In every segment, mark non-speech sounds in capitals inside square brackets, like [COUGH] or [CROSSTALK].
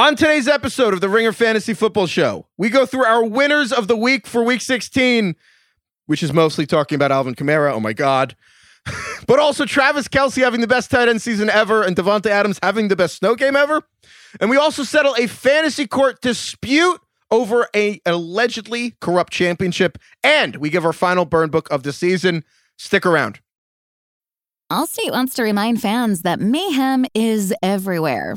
On today's episode of the Ringer Fantasy Football Show, we go through our winners of the week for week 16, which is mostly talking about Alvin Kamara. Oh my God. [LAUGHS] but also Travis Kelce having the best tight end season ever and Davante Adams having the best snow game ever. And we also settle a fantasy court dispute over a allegedly corrupt championship. And we give our final burn book of the season. Stick around. Allstate wants to remind fans that mayhem is everywhere.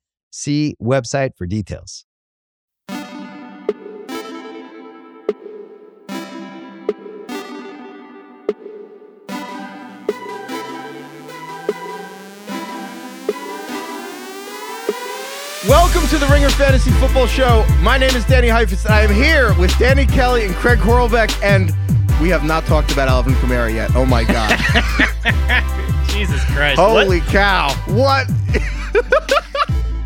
See website for details. Welcome to the Ringer Fantasy Football Show. My name is Danny Heifetz, and I am here with Danny Kelly and Craig Horlbeck, and we have not talked about Alvin Kamara yet. Oh my God. [LAUGHS] Jesus Christ. Holy What- cow. What? [LAUGHS]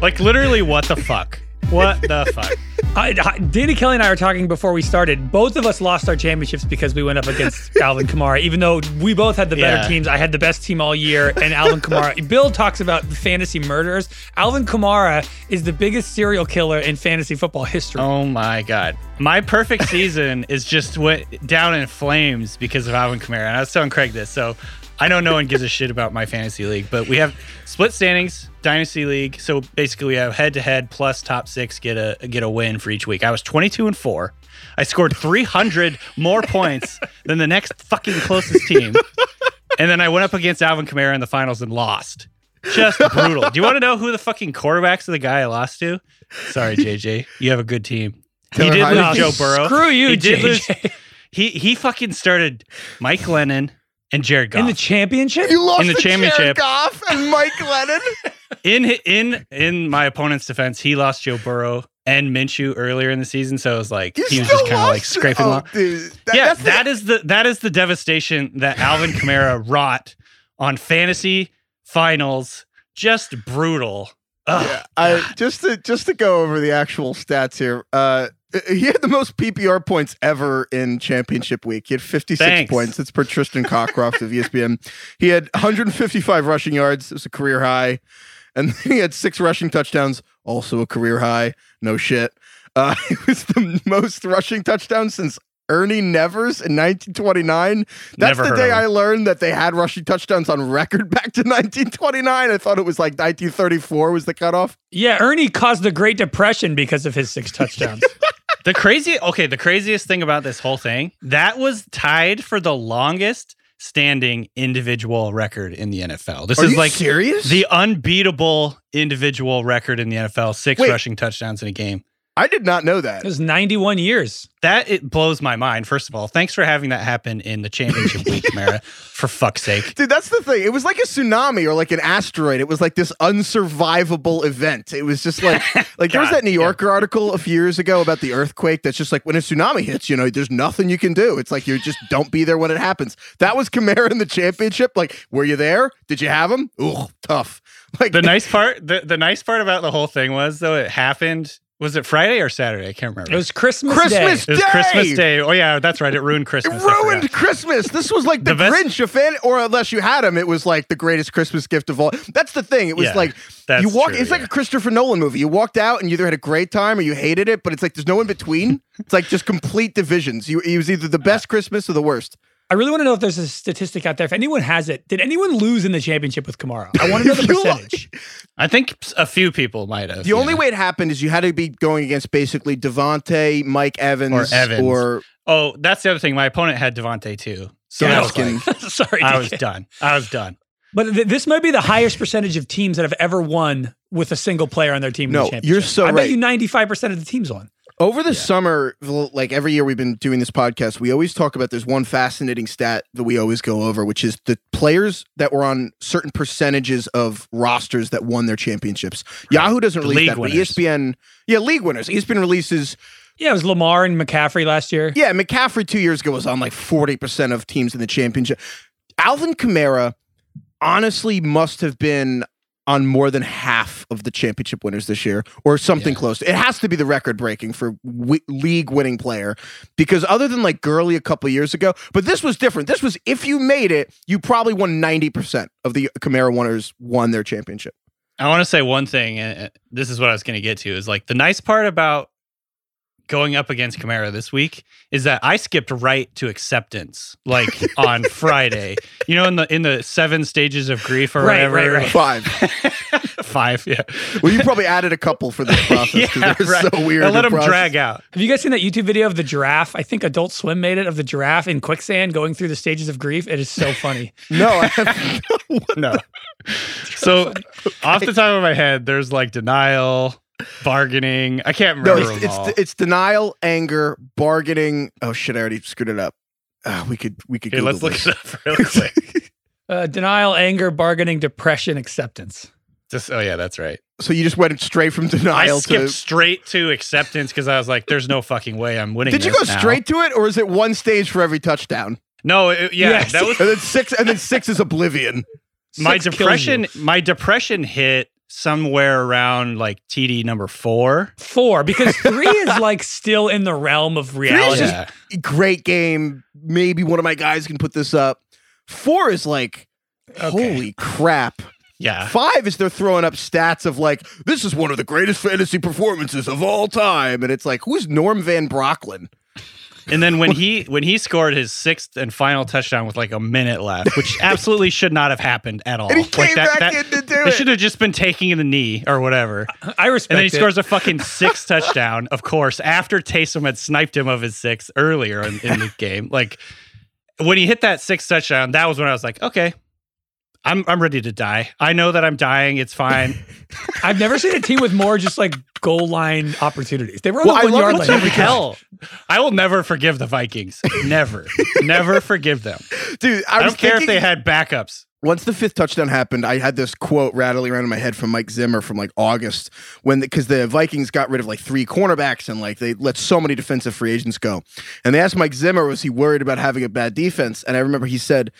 like literally what the fuck? What the fuck? [LAUGHS] I, I- Danny Kelly and I were talking before we started. Both of us lost our championships because we went up against [LAUGHS] Alvin Kamara. Even though we both had the better Yeah. teams, I had the best team all year, and Alvin Kamara. [LAUGHS] Bill talks about the fantasy murderers. Alvin Kamara is the biggest serial killer in fantasy football history. Oh my god. My perfect season is just went down in flames because of Alvin Kamara. And I was telling Craig this. So I know no one gives a shit about my fantasy league, but we have split standings, dynasty league. So basically we have head to head plus top six get a get a win for each week. I was 22 and 4. I scored 300 more points [LAUGHS] than the next fucking closest team. And then I went up against Alvin Kamara in the finals and lost. Just brutal. Do you want to know who the fucking quarterbacks of the guy I lost to? Sorry, [LAUGHS] JJ. You have a good team. He did lose Joe Burrow. Screw you, he did JJ. lose. He he fucking started Mike Glennon and Jared Goff in the championship? You lost In the to Jared championship. Goff and Mike Glennon? [LAUGHS] in in in my opponent's defense. He lost Joe Burrow and Minshew earlier in the season, so it was like You he was just kind of like scraping Oh, along. dude. That- yeah, that's the- that is the that is the devastation that Alvin Kamara wrought on fantasy finals. Just brutal. Ugh. Yeah, I just to just to go over the actual stats here. Uh, he had the most PPR points ever in championship week. He had 56 Thanks. points. It's per Tristan Cockcroft of ESPN. He had 155 rushing yards. It was a career high. And then he had six rushing touchdowns, also a career high. No shit. Uh, [LAUGHS] it was the most rushing touchdowns since Ernie Nevers in 1929. That's Never the day. I learned that they had rushing touchdowns on record [LAUGHS] back to 1929. I thought it was like 1934 was the cutoff. Yeah, Ernie caused the Great Depression because of his six touchdowns. [LAUGHS] The crazy, okay, the craziest thing about this whole thing, that was tied for the longest standing individual record in the NFL. This Are is you like serious? the unbeatable individual record in the NFL, six Wait. rushing touchdowns in a game. I did not know that. it was 91 years. That it blows my mind. First of all, thanks for having that happen in the championship [LAUGHS] week, Mara. For fuck's sake. Dude, that's the thing. It was like a tsunami or like an asteroid. It was like this unsurvivable event. It was just like [LAUGHS] like there was that New yeah. Yorker article a few years ago about the earthquake that's just like when a tsunami hits, you know, there's nothing you can do. It's like you just don't be there when it happens. That was Kamara in the championship. Like, were you there? Did you have him? Ooh, tough. Like The nice [LAUGHS] part, the, the nice part about the whole thing was though it happened. Was it Friday or Saturday? I can't remember. It was Christmas, Christmas Day. It was Christmas Day. Oh yeah, that's right. It ruined Christmas. I ruined. Christmas. This was like the, The best- Grinch, a fan, or unless you had him, it was like the greatest Christmas gift of all. That's the thing. It was Yeah, like that's you walk. true, it's like yeah. a Christopher Nolan movie. You walked out and you either had a great time or you hated it, but it's like there's no in between. it's like just complete divisions. You, it was either the best Christmas or the worst. I really want to know if there's a statistic out there. If anyone has it, did anyone lose in the championship with Kamara? I want to know the If [LAUGHS] you look- percentage. I think a few people might have. The only way it happened is you had to be going against basically Davante, Mike Evans, Or Evans. or Oh, that's the other thing. My opponent had Davante too. So I was, like, [LAUGHS] Sorry, I was done. I was done. But th- this might be the highest percentage of teams that have ever won with a single player on their team. in No, the championship. you're so I bet you 95% of the teams won. Over the summer, like every year we've been doing this podcast, we always talk about there's one fascinating stat that we always go over, which is the players that were on certain percentages of rosters that won their championships. Yahoo doesn't The release that, but E. ESPN, yeah, league winners. ESPN releases, Yeah, it was Lamar and McCaffrey last year. yeah, McCaffrey two years ago was on like 40% of teams in the championship. Alvin Kamara honestly must have been on more than half of the championship winners this year or something Yeah. close. It has to be the record breaking for w- league winning player because other than like Gurley a couple years ago, but this was different. This was if you made it, you probably won 90% of the Kamara winners won their championship. I want to say one thing, and this is what I was going to get to is like the nice part about going up against Kamara this week is that I skipped right to acceptance, like [LAUGHS] on Friday. You know, in the in the seven stages of grief or Right, whatever. right, right. Five. [LAUGHS] Five, yeah, well, you probably added a couple for this [LAUGHS] process because yeah, they're right. so weird. I let them process. drag out. Have you guys seen that YouTube video of the giraffe? I think Adult Swim made it of the giraffe in quicksand going through the stages of grief. It is so funny. No, I have No. So, off the top of my head, there's like denial, bargaining. I can't No, remember it's them it's, all. it's denial, anger, bargaining. Oh shit! I already screwed it up. Uh, we could we could. Here, let's look this. it up really [LAUGHS] quick. Uh, denial, anger, bargaining, depression, acceptance. Just oh yeah, that's right. So you just went straight from denial. I denial skipped to. straight to acceptance because I was like, "There's no fucking way I'm winning." Did you go now. straight to it, or is it one stage for every touchdown? No, it- yeah, Yes. that was [LAUGHS] And then six, and then six is oblivion. my Six kills depression. My depression hit somewhere around like TD number four. Four, because [LAUGHS] three is like still in the realm of reality. just- Yeah. Great game. Maybe one of my guys can put this up. Four is like, Okay. holy crap. yeah. Five is they're throwing up stats of like, this is one of the greatest fantasy performances of all time, and it's like, who's Norm Van Brocklin? And then when he when he scored his sixth and final touchdown with like a minute left, which [LAUGHS] absolutely should not have happened at all. And he like came back in to do They it. should have just been taking in the knee or whatever. I respect And then he it. scores a fucking [LAUGHS] sixth touchdown, of course, after Taysom had sniped him of his sixth earlier in, in the game. Like when he hit that sixth touchdown, that was when I was like, okay, I'm I'm ready to die. I know that I'm dying. It's fine. [LAUGHS] I've never seen a team with more just like goal line opportunities. They were on Well, I the one love yard it line too every because- time. Hell, I will never forgive the Vikings. Never, [LAUGHS] never forgive them. Dude, I, I, don't care if they had backups. once the fifth touchdown happened, I had this quote rattling around in my head from Mike Zimmer from like August when because the, Vikings got rid of like three cornerbacks and like they let so many defensive free agents go. And they asked Mike Zimmer, was he worried about having a bad defense? And I remember he said,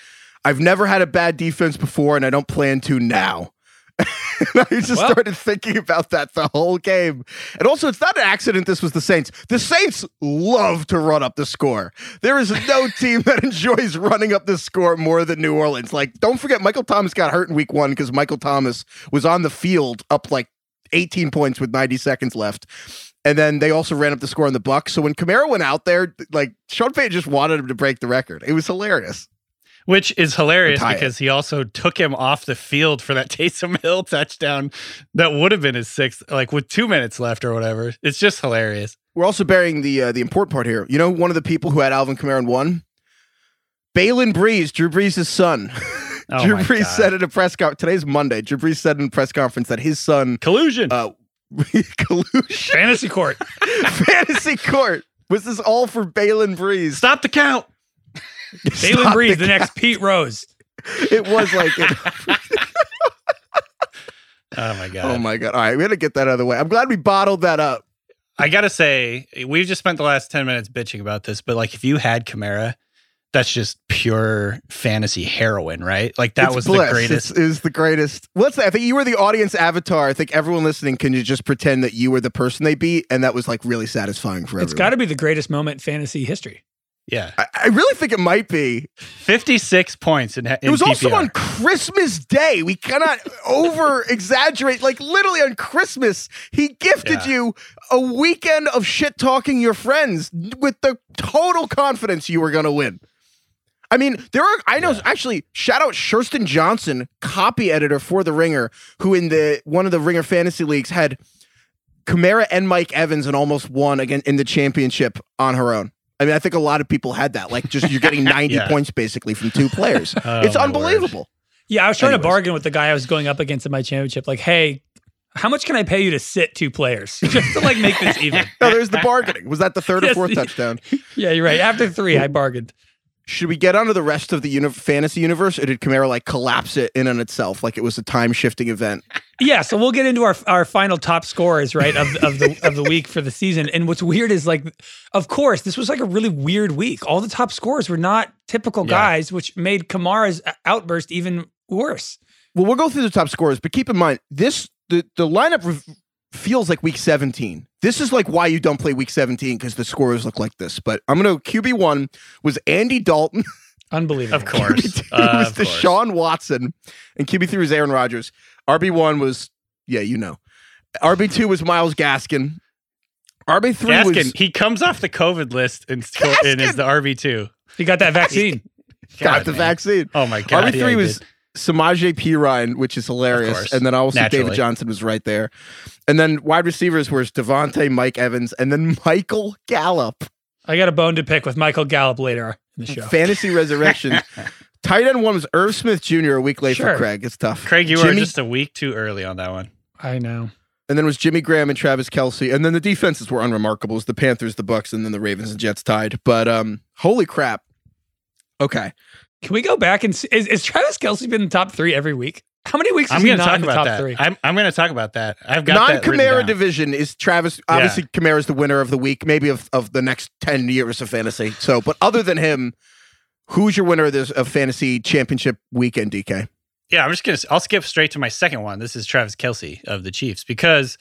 I've never had a bad defense before and I don't plan to now. and [LAUGHS] I just Well- started thinking about that the whole game. And also, it's not an accident this was the Saints. The Saints love to run up the score. There is no [LAUGHS] team that enjoys running up the score more than New Orleans. Like, don't forget, Michael Thomas got hurt in week one because Michael Thomas was on the field up like 18 points with 90 seconds left. And then they also ran up the score on the Bucs. So when Kamara went out there, like Sean Payton just wanted him to break the record. It was hilarious. Which is hilarious because he also took him off the field for that [LAUGHS] Taysom Hill touchdown that would have been his sixth, like with two minutes left or whatever. It's just hilarious. We're also burying the uh, the important part here. You know, one of the people who had Alvin Kamara in one, Baylen Brees, Drew Brees' son. [LAUGHS] Oh Drew Brees God. said at a press conference. Today's Monday. Drew Brees said in a press conference that his son, Collusion. uh, [LAUGHS] collusion, Fantasy court. fantasy court. Was this all for Baylen Brees? Stop the count. Stop Brees, the the next Pete Rose. It was like, it- [LAUGHS] Oh my God. oh my god! All right, we had to get that out of the way. I'm glad we bottled that up. I gotta say, we've just spent the last 10 minutes bitching about this, but like if you had Kamara, that's just pure fantasy heroin, right? Like that It's was bliss. the greatest. It's, it the greatest. What's that? I think you were the audience avatar. I think everyone listening can you just pretend that you were the person they beat, and that was like really satisfying for It's everyone. It's got to be the greatest moment in fantasy history. Yeah. I, I really think it might be. 56 points in, in It was also on Christmas Day. We cannot [LAUGHS] over exaggerate. Like literally on Christmas, he gifted Yeah. you a weekend of shit talking your friends with the total confidence you were going to win. I mean, there are. I know. Actually, shout out Shurston Johnson, copy editor for the Ringer, who in the one of the Ringer fantasy leagues had Kamara and Mike Evans and almost won again in the championship on her own. I mean, I think a lot of people had that. Like, just you're getting [LAUGHS] 90 Yeah. points basically from two players. [LAUGHS] Oh, it's my unbelievable. Yeah, I was trying Anyways. to bargain with the guy I was going up against in my championship. Like, hey, how much can I pay you to sit two players [LAUGHS] just to like make this even? No, there's the bargaining. Was that the third or fourth the- touchdown? Yeah, you're right. After three, I bargained. Should we get onto the rest of the uni- fantasy universe, or did Kamara like collapse it in on itself, like it was a time shifting event? [LAUGHS] Yeah, so we'll get into our our final top scores, right, of of the of the week for the season. And what's weird is like, of course, this was like a really weird week. All the top scorers were not typical Yeah. guys, which made Kamara's outburst even worse. Well, we'll go through the top scorers, but keep in mind this the the lineup re- feels like week 17. This is like why you don't play week 17 because the scorers look like this. But I'm gonna QB one was Andy Dalton. Unbelievable. Of course. [LAUGHS] QB2 Uh, was of course. Deshaun Watson, and QB three was Aaron Rodgers. RB one was yeah, you know. RB two was Myles Gaskin. RB three Gaskin, was he comes off the COVID list and, and is the RB two. He got that vaccine. got the vaccine. Oh my god. RB yeah, three he was did. Samaje Perine, which is hilarious, and then also David Johnson was right there, and then wide receivers were Davante, Mike Evans, and then Michael Gallup. I got a bone to pick with Michael Gallup later in the show. Fantasy Resurrection. [LAUGHS] Tight end one was Irv Smith Jr. A week late Sure. for Craig. It's tough. Craig, you were just a week too early on that one. I know. and then it was Jimmy Graham and Travis Kelce, and then the defenses were unremarkable. It was the Panthers, the Bucs, and then the Ravens and Jets tied. But um, holy crap! Okay, Can we go back and see, is, is Travis Kelce been in the top three every week? How many weeks? I'm is he going to not talk in the about top that. three? I'm, I'm going to talk about that. I've got non-Kamara division is Travis. Obviously, Kamara's the winner of the week, maybe of, of the next ten years of fantasy. So, but other than him, who's your winner of this of fantasy championship weekend? DK. Yeah, I'm just gonna. I'll skip straight to my second one. This is Travis Kelce of the Chiefs because,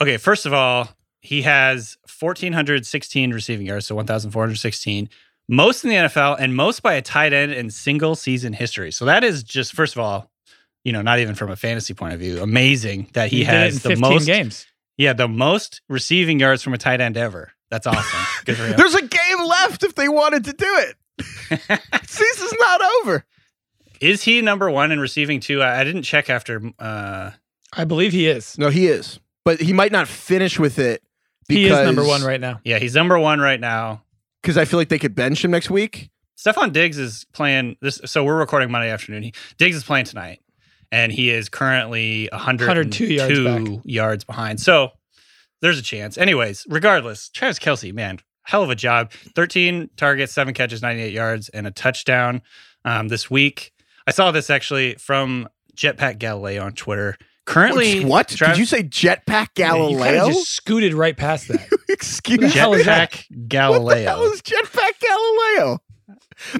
okay, first of all, he has 1,416 receiving yards, so 1,416, most in the NFL and most by a tight end in single season history. So that is just first of all, you know, not even from a fantasy point of view, amazing that he, did it has the most. games. Yeah, the most receiving yards from a tight end ever. That's awesome. [LAUGHS] Good for him. There's a game left if they wanted to do it. [LAUGHS] Season's not over. is he number one in receiving too? I, I didn't check after. Uh, I believe he is. No, he is, but he might not finish with it. He is number one right now. yeah, he's number one right now. Because I feel like they could bench him next week. Stefon Diggs is playing this. So we're recording Monday afternoon. He, Diggs is playing tonight, and he is currently 102 102 yards back. yards behind. So there's a chance. Anyways, regardless, Travis Kelce, man, hell of a job. 13 targets, seven catches, 98 yards, and a touchdown um, this week. I saw this actually from Jetpack Galileo on Twitter. Currently, what Trav- did you say? Jetpack Yeah, Galileo? just scooted right past that. [LAUGHS] Excuse me. hell is that? Jetpack What the hell is Jetpack Galileo?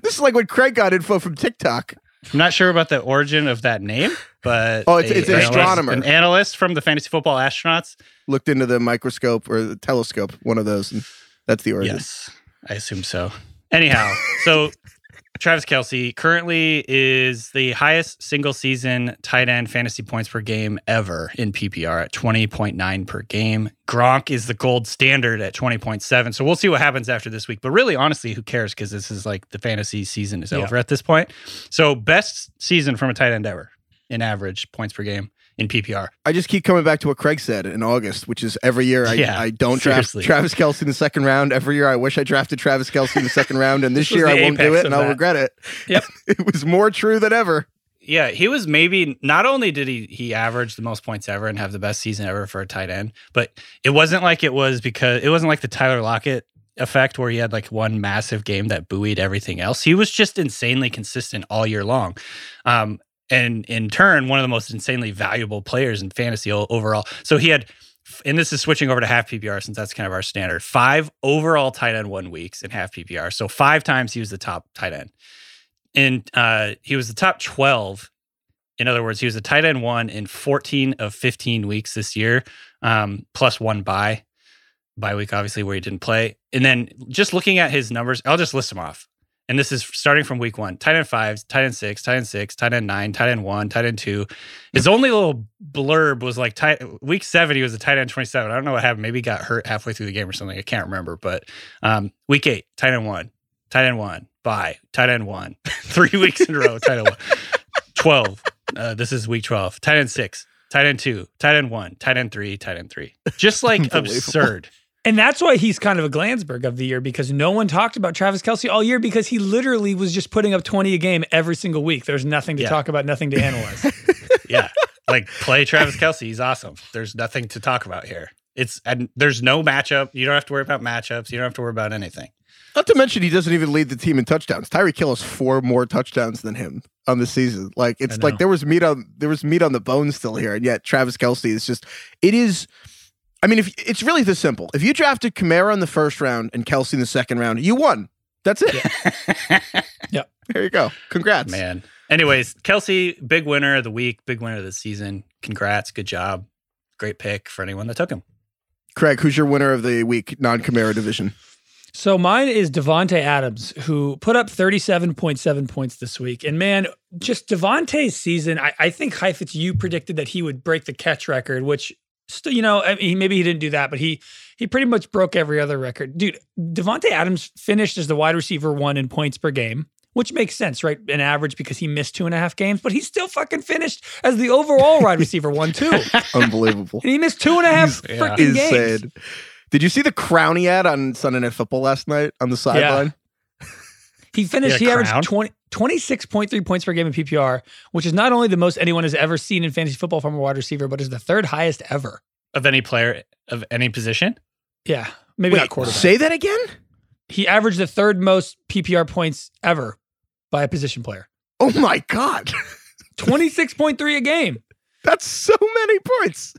This is like when Craig got info from TikTok. I'm not sure about the origin of that name, but Oh, it's- it's an analyst- astronomer. an analyst from the fantasy football astronauts. Looked into the microscope or the telescope, one of those, and that's the origin. Yes, I assume so. Anyhow, so [LAUGHS] Travis Kelce currently is the highest single season tight end fantasy points per game ever in PPR at 20.9 per game. Gronk is the gold standard at 20.7. So we'll see what happens after this week. But really, honestly, who cares? Because this is like the fantasy season is Yeah. over at this point. So best season from a tight end ever in average points per game in PPR. I just keep coming back to what Craig said in August, which is every year I, Yeah, I don't seriously. draft Travis Kelce in the second round. Every year I wish I drafted Travis Kelce in the second [LAUGHS] round, and this, This year I won't do it, and of I'll regret it. Yep. [LAUGHS] it was more true than ever. Yeah, he was maybe not only did he he average the most points ever and have the best season ever for a tight end, but it wasn't like it was because it wasn't like the Tyler Lockett effect where he had like one massive game that buoyed everything else. He was just insanely consistent all year long. Um, and in turn, one of the most insanely valuable players in fantasy overall. So he had, and this is switching over to half PPR since that's kind of our standard. Five overall tight end one weeks in half PPR. So five times he was the top tight end. And uh, he was the top 12. In other words, he was a tight end one in 14 of 15 weeks this year, um, plus one bye, bye week, obviously, where he didn't play. And then just looking at his numbers, I'll just list them off. And this is starting from week one tight end five, tight end six, tight end six, tight end nine, tight end one, tight end two. His only little blurb was like tight, week seven, he was a tight end 27. I don't know what happened. Maybe he got hurt halfway through the game or something. I can't remember. But um, week eight, tight end one, tight end one, bye, tight end one, three weeks in a row, tight end one. 12. Uh, this is week 12. Tight end six, tight end two, tight end one, tight end three, tight end three. Just like absurd. And that's why he's kind of a Glansberg of the year because no one talked about Travis Kelce all year because he literally was just putting up 20 a game every single week. There's nothing to Yeah. talk about, nothing to analyze. [LAUGHS] yeah. Like play Travis Kelce. He's awesome. There's nothing to talk about here. It's and there's no matchup. You don't have to worry about matchups. You don't have to worry about anything. Not to mention he doesn't even lead the team in touchdowns. Tyreek Hill has four more touchdowns than him on the season. Like it's like there was meat on there was meat on the bone still here, and yet Travis Kelce is just it is. I mean, if it's really this simple. If you drafted Kamara in the first round and Kelce in the second round, you won. That's it. [LAUGHS] Yep. There you go. Congrats. Man. Anyways, Kelce, big winner of the week, big winner of the season. Congrats. Good job. Great pick for anyone that took him. Craig, who's your winner of the week non Kamara division? So mine is Davante Adams, who put up 37.7 points this week. And man, just Davante's season, I, I think Heifetz, you predicted that he would break the catch record, which still, you know, I mean, maybe he didn't do that, but he he pretty much broke every other record. Dude, Davante Adams finished as the wide receiver one in points per game. Which makes sense, right? An average because he missed two and a half games, but he still fucking finished as the overall wide receiver one too. [LAUGHS] And Unbelievable. he missed two and a half Yeah. freaking games. Insane. Did you see the Crowny ad on Sunday Night Football last night on the sideline? He finished, Yeah, he averaged crown. 20, 26.3 points per game in PPR, which is not only the most anyone has ever seen in fantasy football from a wide receiver, but is the third highest ever. Of any player of any position. Yeah. Maybe not Wait, quarterback. say that again? he averaged the third most PPR points ever by a position player. Oh my God. [LAUGHS] 26.3 a game. That's so many points.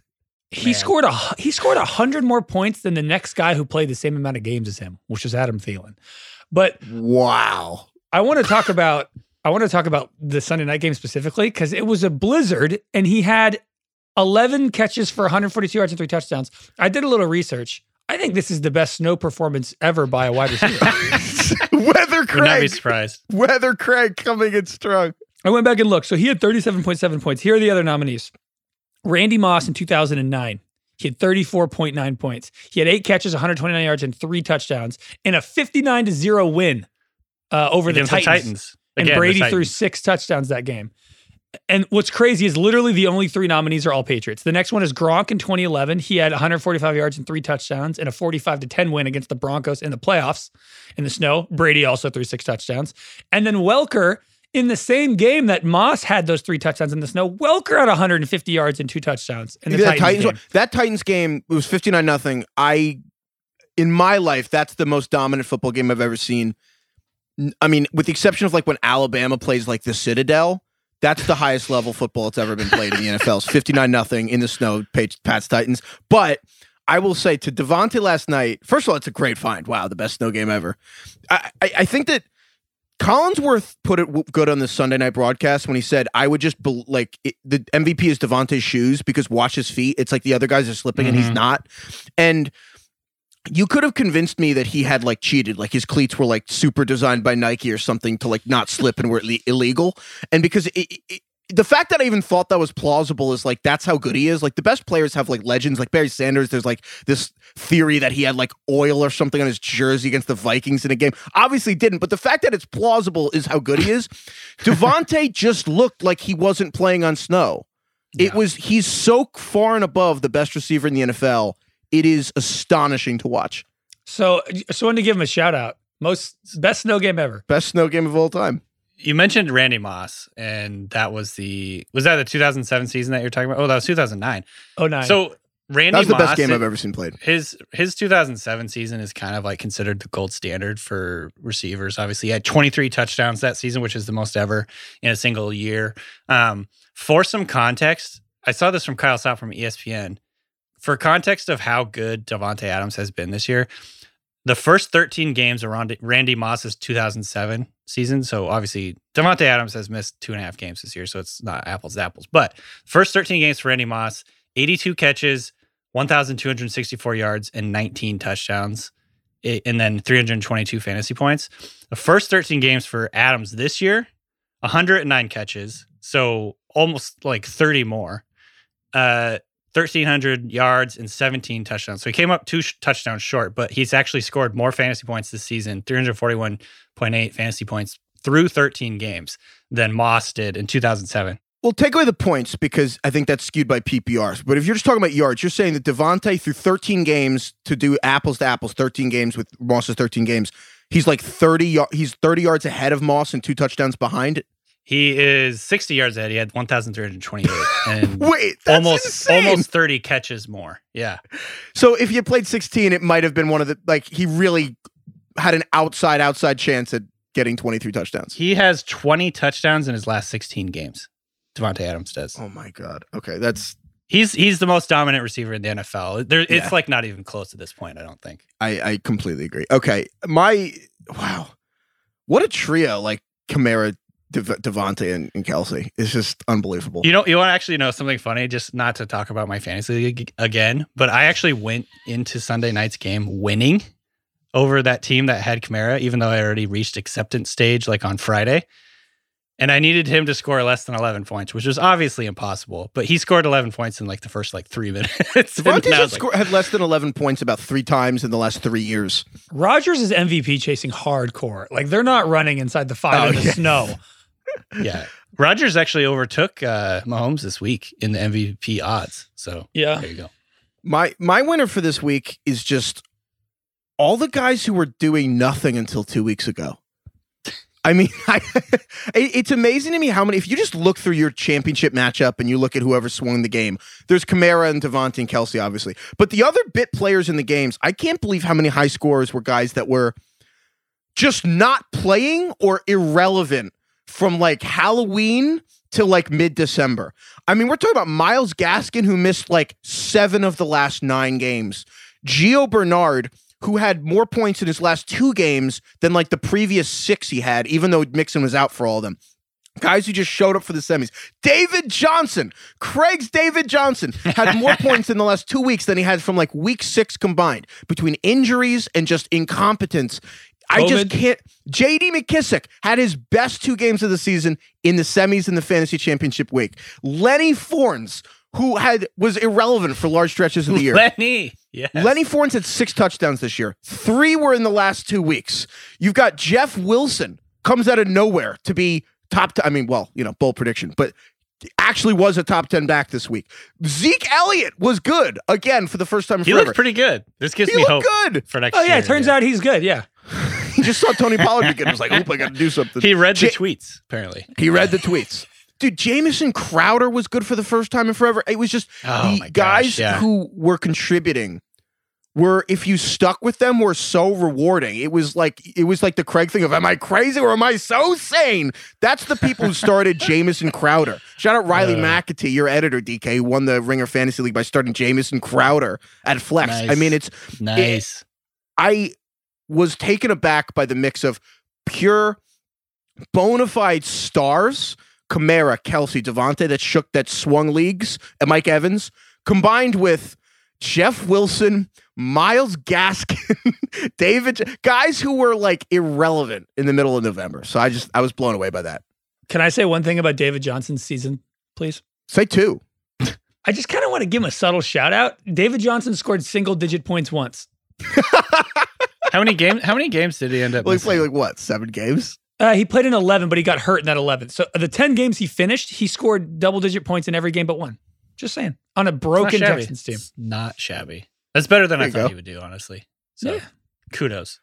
He Man. scored a he scored a hundred more points than the next guy who played the same amount of games as him, which is Adam Thielen. But Wow. I want to talk about I want to talk about the Sunday night game specifically because it was a blizzard and he had 11 catches for 142 yards and three touchdowns. I did a little research. I think this is the best snow performance ever by a wide receiver. [LAUGHS] Weather Would not be Craig. surprised. Weather Craig coming in strong. I went back and looked. So he had 37.7 points. Here are the other nominees. Randy Moss in 2009. He had 34.9 points. He had eight catches, 129 yards, and three touchdowns in a 59 to 0 win uh, over the Titans. the Titans. and Again, the Brady threw six touchdowns that game. And what's crazy is literally the only three nominees are all Patriots. The next one is Gronk in 2011. He had 145 yards and three touchdowns and a 45 to 10 win against the Broncos in the playoffs in the snow. Brady also threw six touchdowns. And then Welker in the same game that Moss had those three touchdowns in the snow. Welker had 150 yards and two touchdowns in the that Titans, game. one- that Titans game it was 59 nothing. I in my life that's the most dominant football game I've ever seen. I mean, with the exception of like when Alabama plays like the Citadel, that's the highest level football that's ever been played in the NFL. It's 59 nothing in the snow, Pats, Titans. But I will say to Davante last night, first of all, it's a great find. Wow, the best snow game ever. I, I, I think that Collinsworth put it w- good on the Sunday night broadcast when he said, "I would just bel like it, the MVP is Davante's shoes because watch his feet. It's like the other guys are slipping and he's Mhm. not." And you could have convinced me that he had like cheated, like his cleats were like super designed by Nike or something to like not slip and were illegal. And because it, it, the fact that I even thought that was plausible is like that's how good he is. Like the best players have like legends, like Barry Sanders. There's like this theory that he had like oil or something on his jersey against the Vikings in a game. Obviously didn't, but the fact that it's plausible is how good he is. [LAUGHS] Davante just looked like he wasn't playing on snow. It Yeah. was he's so far and above the best receiver in the NFL. It is astonishing to watch. So, so I wanted to give him a shout out. Most best snow game ever. Best snow game of all time. You mentioned Randy Moss, and that was the was that the 2007 season that you're talking about? Oh, that was 2009. Oh nine. So Randy That was the Moss, best game I've ever seen played. his his 2007 season is kind of like considered the gold standard for receivers. Obviously, he had 23 touchdowns that season, which is the most ever in a single year. Um, for some context, I saw this from Kyle Stott from ESPN. For context of how good Davante Adams has been this year, the first 13 games around Randy Moss's 2007 season. So obviously, Davante Adams has missed two and a half games this year, so it's not apples to apples. But first 13 games for Randy Moss, 82 catches, 1,264 yards, and 19 touchdowns, and then 322 fantasy points. The first 13 games for Adams this year, 109 catches, so almost like 30 more. Uh, 1,300 yards and 17 touchdowns. So he came up two sh- touchdowns short, but he's actually scored more fantasy points this season 341.8 fantasy points through 13 games than Moss did in 2007. We'll take away the points because I think that's skewed by PPRs. But if you're just talking about yards, you're saying that Davante through 13 games to do apples to apples, 13 games with Moss's 13 games, he's like 30 y- he's 30 yards ahead of Moss and two touchdowns behind. He is 60 yards ahead. He had 1,328 [LAUGHS] and Wait, almost insane. almost 30 catches more. Yeah. So if you played 16, it might have been one of the like he really had an outside outside chance at getting 23 touchdowns. He has 20 touchdowns in his last 16 games. Davante Adams does. Oh my god. Okay, that's He's he's the most dominant receiver in the NFL. There, Yeah. it's like not even close at this point. I don't think. I I completely agree. Okay, my wow, what a trio like Kamara, Dev- Davante, and, and Kelce. It's just unbelievable. You know, you want to actually know something funny? Just not to talk about my fantasy league again, but I actually went into Sunday night's game winning over that team that had Kamara, even though I already reached acceptance stage like on Friday. And I needed him to score less than 11 points, which was obviously impossible. But he scored 11 points in like the first like three [LAUGHS] minutes. And Davante I had, was like, score, had less than 11 points about three times in the last three years. Rodgers is MVP chasing hardcore. Like they're not running inside the five Oh, in the yeah. snow. [LAUGHS] yeah. [LAUGHS] Rodgers actually overtook uh, Mahomes this week in the MVP odds. So Yeah. there you go. My my winner for this week is just all the guys who were doing nothing until two weeks ago. I mean, [LAUGHS] I, it's amazing to me how many. If you just look through your championship matchup and you look at whoever swung the game, there's Kamara and Davante and Kelce, obviously, but the other bit players in the games, I can't believe how many high scorers were guys that were just not playing or irrelevant from like Halloween to like mid December. I mean, we're talking about Myles Gaskin, who missed like seven of the last nine games. Gio Bernard, who had more points in his last two games than like the previous six he had, even though Mixon was out for all of them. Guys who just showed up for the semis. David Johnson, Craig's David Johnson, had more [LAUGHS] points in the last two weeks than he had from like week six combined between injuries and just incompetence. I just can't. JD McKissic had his best two games of the season in the semis in the fantasy championship week. Lenny Forns, who had was irrelevant for large stretches of the year. [LAUGHS] Lenny. Yes. Lenny Forns had six touchdowns this year. Three were in the last two weeks. You've got Jeff Wilson comes out of nowhere to be top. T- I mean, well, you know, bold prediction, but actually was a top ten back this week. Zeke Elliott was good again for the first time He forever. looked pretty good. This gives he me hope good. for next Oh year. yeah, it turns out he's good. Yeah. He [LAUGHS] just saw Tony Pollard be He was like, "Oop, I got to do something." He read the tweets, apparently. He read the tweets. Dude, Jamison Crowder was good for the first time in forever. It was just Oh the gosh, guys yeah. who were contributing were if you stuck with them were so rewarding. It was like it was like the Craig thing of am I crazy or am I so sane? That's the people who started [LAUGHS] Jamison Crowder. Shout out Riley Uh. McAtee, your editor, DK, who won the Ringer Fantasy League by starting Jamison Crowder at Flex. I mean, it's Nice. I was taken aback by the mix of pure bona fide stars, Kamara, Kelce, Davante, that shook, that swung leagues, and Mike Evans, combined with Jeff Wilson, Myles Gaskin, [LAUGHS] David, guys who were like irrelevant in the middle of November. So I just, I was blown away by that. Can I say one thing about David Johnson's season, please? Say two. [LAUGHS] I just kind of want to give him a subtle shout out. David Johnson scored single digit points once. [LAUGHS] how many games? How many games did he end up? Well, he played like what, seven games? Uh, he played in 11, but he got hurt in that 11. So the 10 games he finished, he scored double digit points in every game but one. Just saying. On a broken shabby. Texans team. It's not shabby. That's better than There I thought go. he would do, honestly. So Yeah. kudos.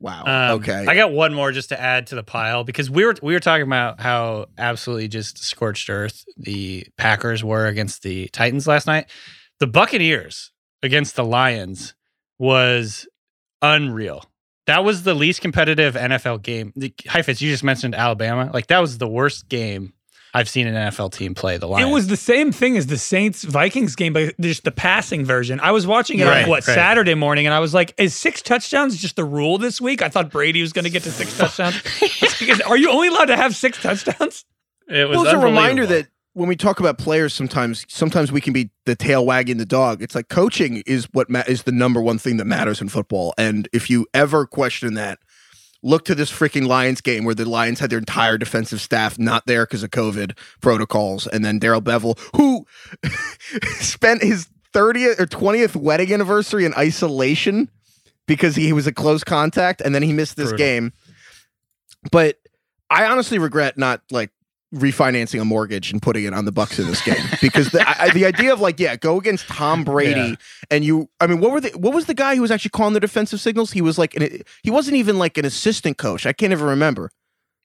Wow. Um, okay. I got one more just to add to the pile because we were we were talking about how absolutely just scorched earth the Packers were against the Titans last night. The Buccaneers against the Lions was unreal. That was the least competitive NFL game. The Heifetz, you just mentioned Alabama. Like that was the worst game I've seen an NFL team play. The Lions. It was the same thing as the Saints Vikings game, but just the passing version. I was watching it Right, on what right. Saturday morning, and I was like, "Is six touchdowns just the rule this week?" I thought Brady was going to get to six [LAUGHS] touchdowns. Because- are you only allowed to have six touchdowns? It was well, it's a reminder that when we talk about players, sometimes sometimes we can be the tail wagging the dog. It's like coaching is what ma- is the number one thing that matters in football. And if you ever question that, look to this freaking Lions game where the Lions had their entire defensive staff not there because of COVID protocols, and then Darrell Bevell, who [LAUGHS] spent his thirtieth or twentieth wedding anniversary in isolation because he was a close contact, and then he missed this Brutal. game. But I honestly regret not like refinancing a mortgage and putting it on the Bucs in this game because the I, the idea of like yeah go against Tom Brady Yeah. and you I mean what were the what was the guy who was actually calling the defensive signals he was like an, he wasn't even like an assistant coach I can't even remember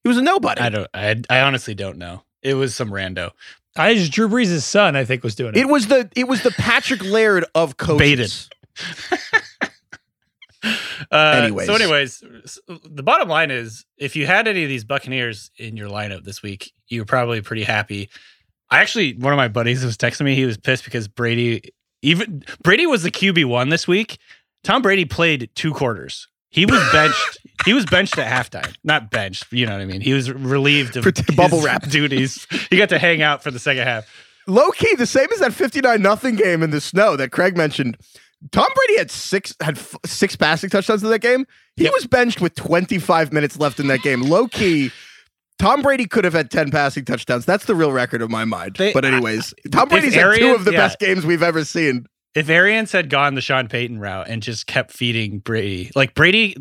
he was a nobody I don't. I, I honestly don't know. It was some rando. I just Drew Brees' son, I think, was doing it. it was the it was the Patrick Laird of coaches [LAUGHS] [LAUGHS] Uh, Anyways. So, anyways, the bottom line is if you had any of these Buccaneers in your lineup this week, you were probably pretty happy. I actually, one of my buddies was texting me. He was pissed because Brady, even Brady was the QB one this week. Tom Brady played two quarters. He was [LAUGHS] benched. he was benched at halftime. Not benched, you know what I mean. He was relieved of bubble wrap. [LAUGHS] duties. He got to hang out for the second half. low key the same as that 59 nothing game in the snow that Craig mentioned Tom Brady had six had f- six passing touchdowns in that game. He Yep. was benched with 25 minutes left in that game. Low key, Tom Brady could have had 10 passing touchdowns. That's the real record of my mind. They- but anyways, Tom Brady's had two of the yeah. best games we've ever seen. if Arians had gone the Sean Payton route and just kept feeding Brady, like Brady,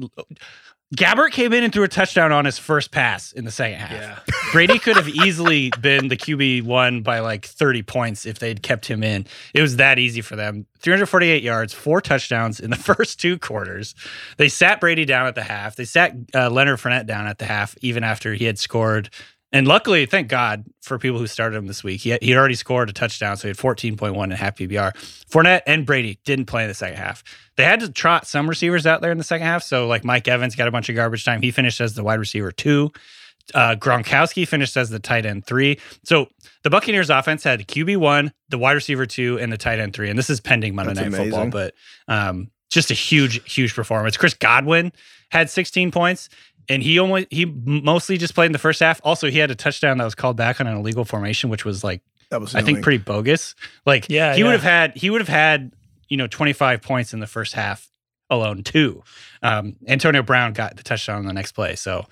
Gabbert came in and threw a touchdown on his first pass in the second half. [LAUGHS] Brady could have easily been the QB one by like 30 points if they'd kept him in. It was that easy for them. 348 yards, four touchdowns in the [LAUGHS] first two quarters. They sat Brady down at the half. They sat uh, Leonard Fournette down at the half, even after he had scored. And luckily, thank God for people who started him this week. He had, he already scored a touchdown, so he had 14.1 and half PPR. Fournette and Brady didn't play in the second half. They had to trot some receivers out there in the second half. So, like Mike Evans got a bunch of garbage time. He finished as the wide receiver two. Uh, Gronkowski finished as the tight end three. So the Buccaneers offense had QB one, the wide receiver two, and the tight end three. And this is pending Monday That's Night Football, but um, just a huge, huge performance. Chris Godwin had 16 points, and he only he mostly just played in the first half. Also, he had a touchdown that was called back on an illegal formation, which was like That was I think pretty bogus. Like Yeah, he yeah. would have had he would have had you know 25 points in the first half alone too. Um, Antonio Brown got the touchdown on the next play, so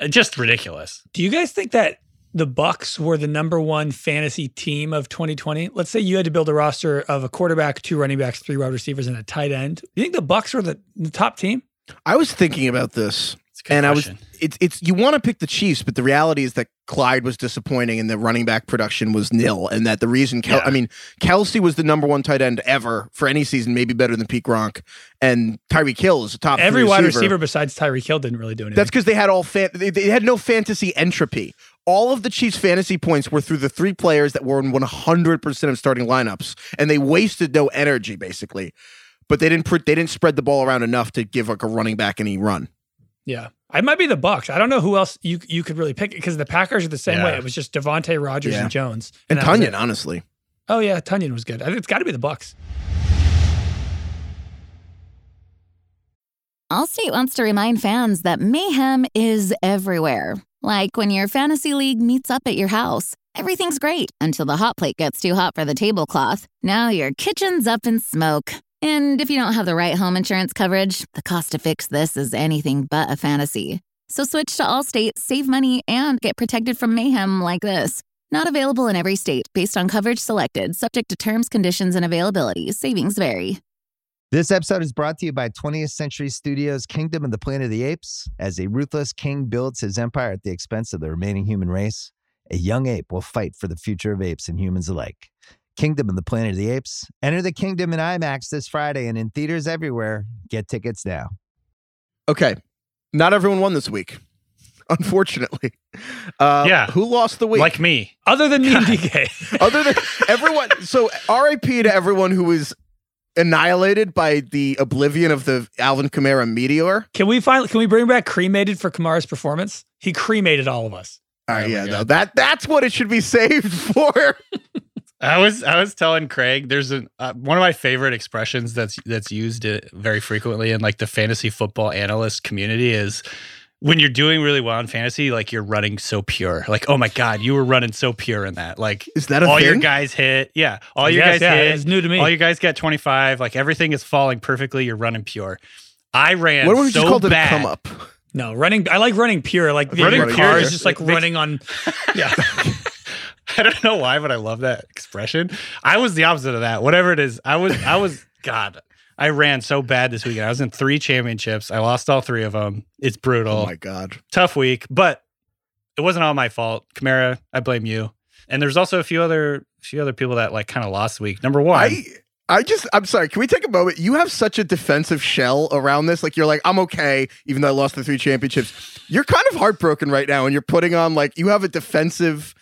uh, just ridiculous. Do you guys think that the Bucs were the number one fantasy team of 2020? Let's say you had to build a roster of a quarterback, two running backs, three wide receivers, and a tight end. You think the Bucs were the, the top team? I was thinking about this. It's a good and question. I was it's it's you want to pick the Chiefs, but the reality is that Clyde was disappointing and the running back production was nil, and that the reason Kel- Yeah. I mean Kelce was the number one tight end ever for any season, maybe better than Pete Gronk, and Tyreek Hill is a top Every wide receiver. receiver besides Tyreek Hill didn't really do anything. That's because they had all fan- they, they had no fantasy entropy. All of the Chiefs' fantasy points were through the three players that were in 100% of starting lineups, and they wasted no energy basically. But they didn't pr- they didn't spread the ball around enough to give like a running back any run. Yeah. I might be the Bucs. I don't know who else you you could really pick because the Packers are the same Yeah. way. It was just Davante Rodgers Yeah. and Jones. And that was Tonyan, honestly. Oh yeah, Tonyan was good. I think it's got to be the Bucks. Allstate wants to remind fans that mayhem is everywhere. Like when your fantasy league meets up at your house. Everything's great until the hot plate gets too hot for the tablecloth. Now your kitchen's up in smoke. And if you don't have the right home insurance coverage, the cost to fix this is anything but a fantasy. So switch to Allstate, save money, and get protected from mayhem like this. Not available in every state based on coverage selected, subject to terms, conditions, and availability. Savings vary. This episode is brought to you by 20th Century Studios' Kingdom of the Planet of the Apes. As a ruthless king builds his empire at the expense of the remaining human race, a young ape will fight for the future of apes and humans alike. Kingdom of the Planet of the Apes. Enter the kingdom in IMAX this Friday and in theaters everywhere. Get tickets now. Okay. Not everyone won this week. [LAUGHS] Unfortunately. Uh, Yeah. Who lost the week? like me. Other than me and [LAUGHS] DK. [LAUGHS] Other than everyone. So RIP to everyone who was annihilated by the oblivion of the Alvin Kamara meteor. Can we finally can we bring back cremated for Kamara's performance? He cremated all of us. All right, Oh yeah, God. no, that that's what it should be saved for. I was I was telling Craig there's a uh, one of my favorite expressions that's that's used uh, very frequently in like the fantasy football analyst community is when you're doing really well in fantasy like you're running so pure like oh my god you were running so pure in that like Is that a all thing? your guys hit yeah all your Yes, guys yeah, hit It's new to me. all you guys got 25 like everything is falling perfectly you're running pure I ran what if we so just called it a bad come up? no, running. I like running pure. Like the, Running your pure car is just- just like makes- running on. [LAUGHS] Yeah. [LAUGHS] I don't know why, but I love that expression. I was the opposite of that. Whatever it is, I was, I was, [LAUGHS] God, I ran so bad this weekend. I was in three championships. I lost all three of them. It's brutal. Oh my god. Tough week, but it wasn't all my fault. Kamara, I blame you. And there's also a few other few other people that like kind of lost the week. Number one, I I just I'm sorry. Can we take a moment? You have such a defensive shell around this. Like you're like I'm okay, even though I lost the three championships. You're kind of heartbroken right now, and you're putting on like you have a defensive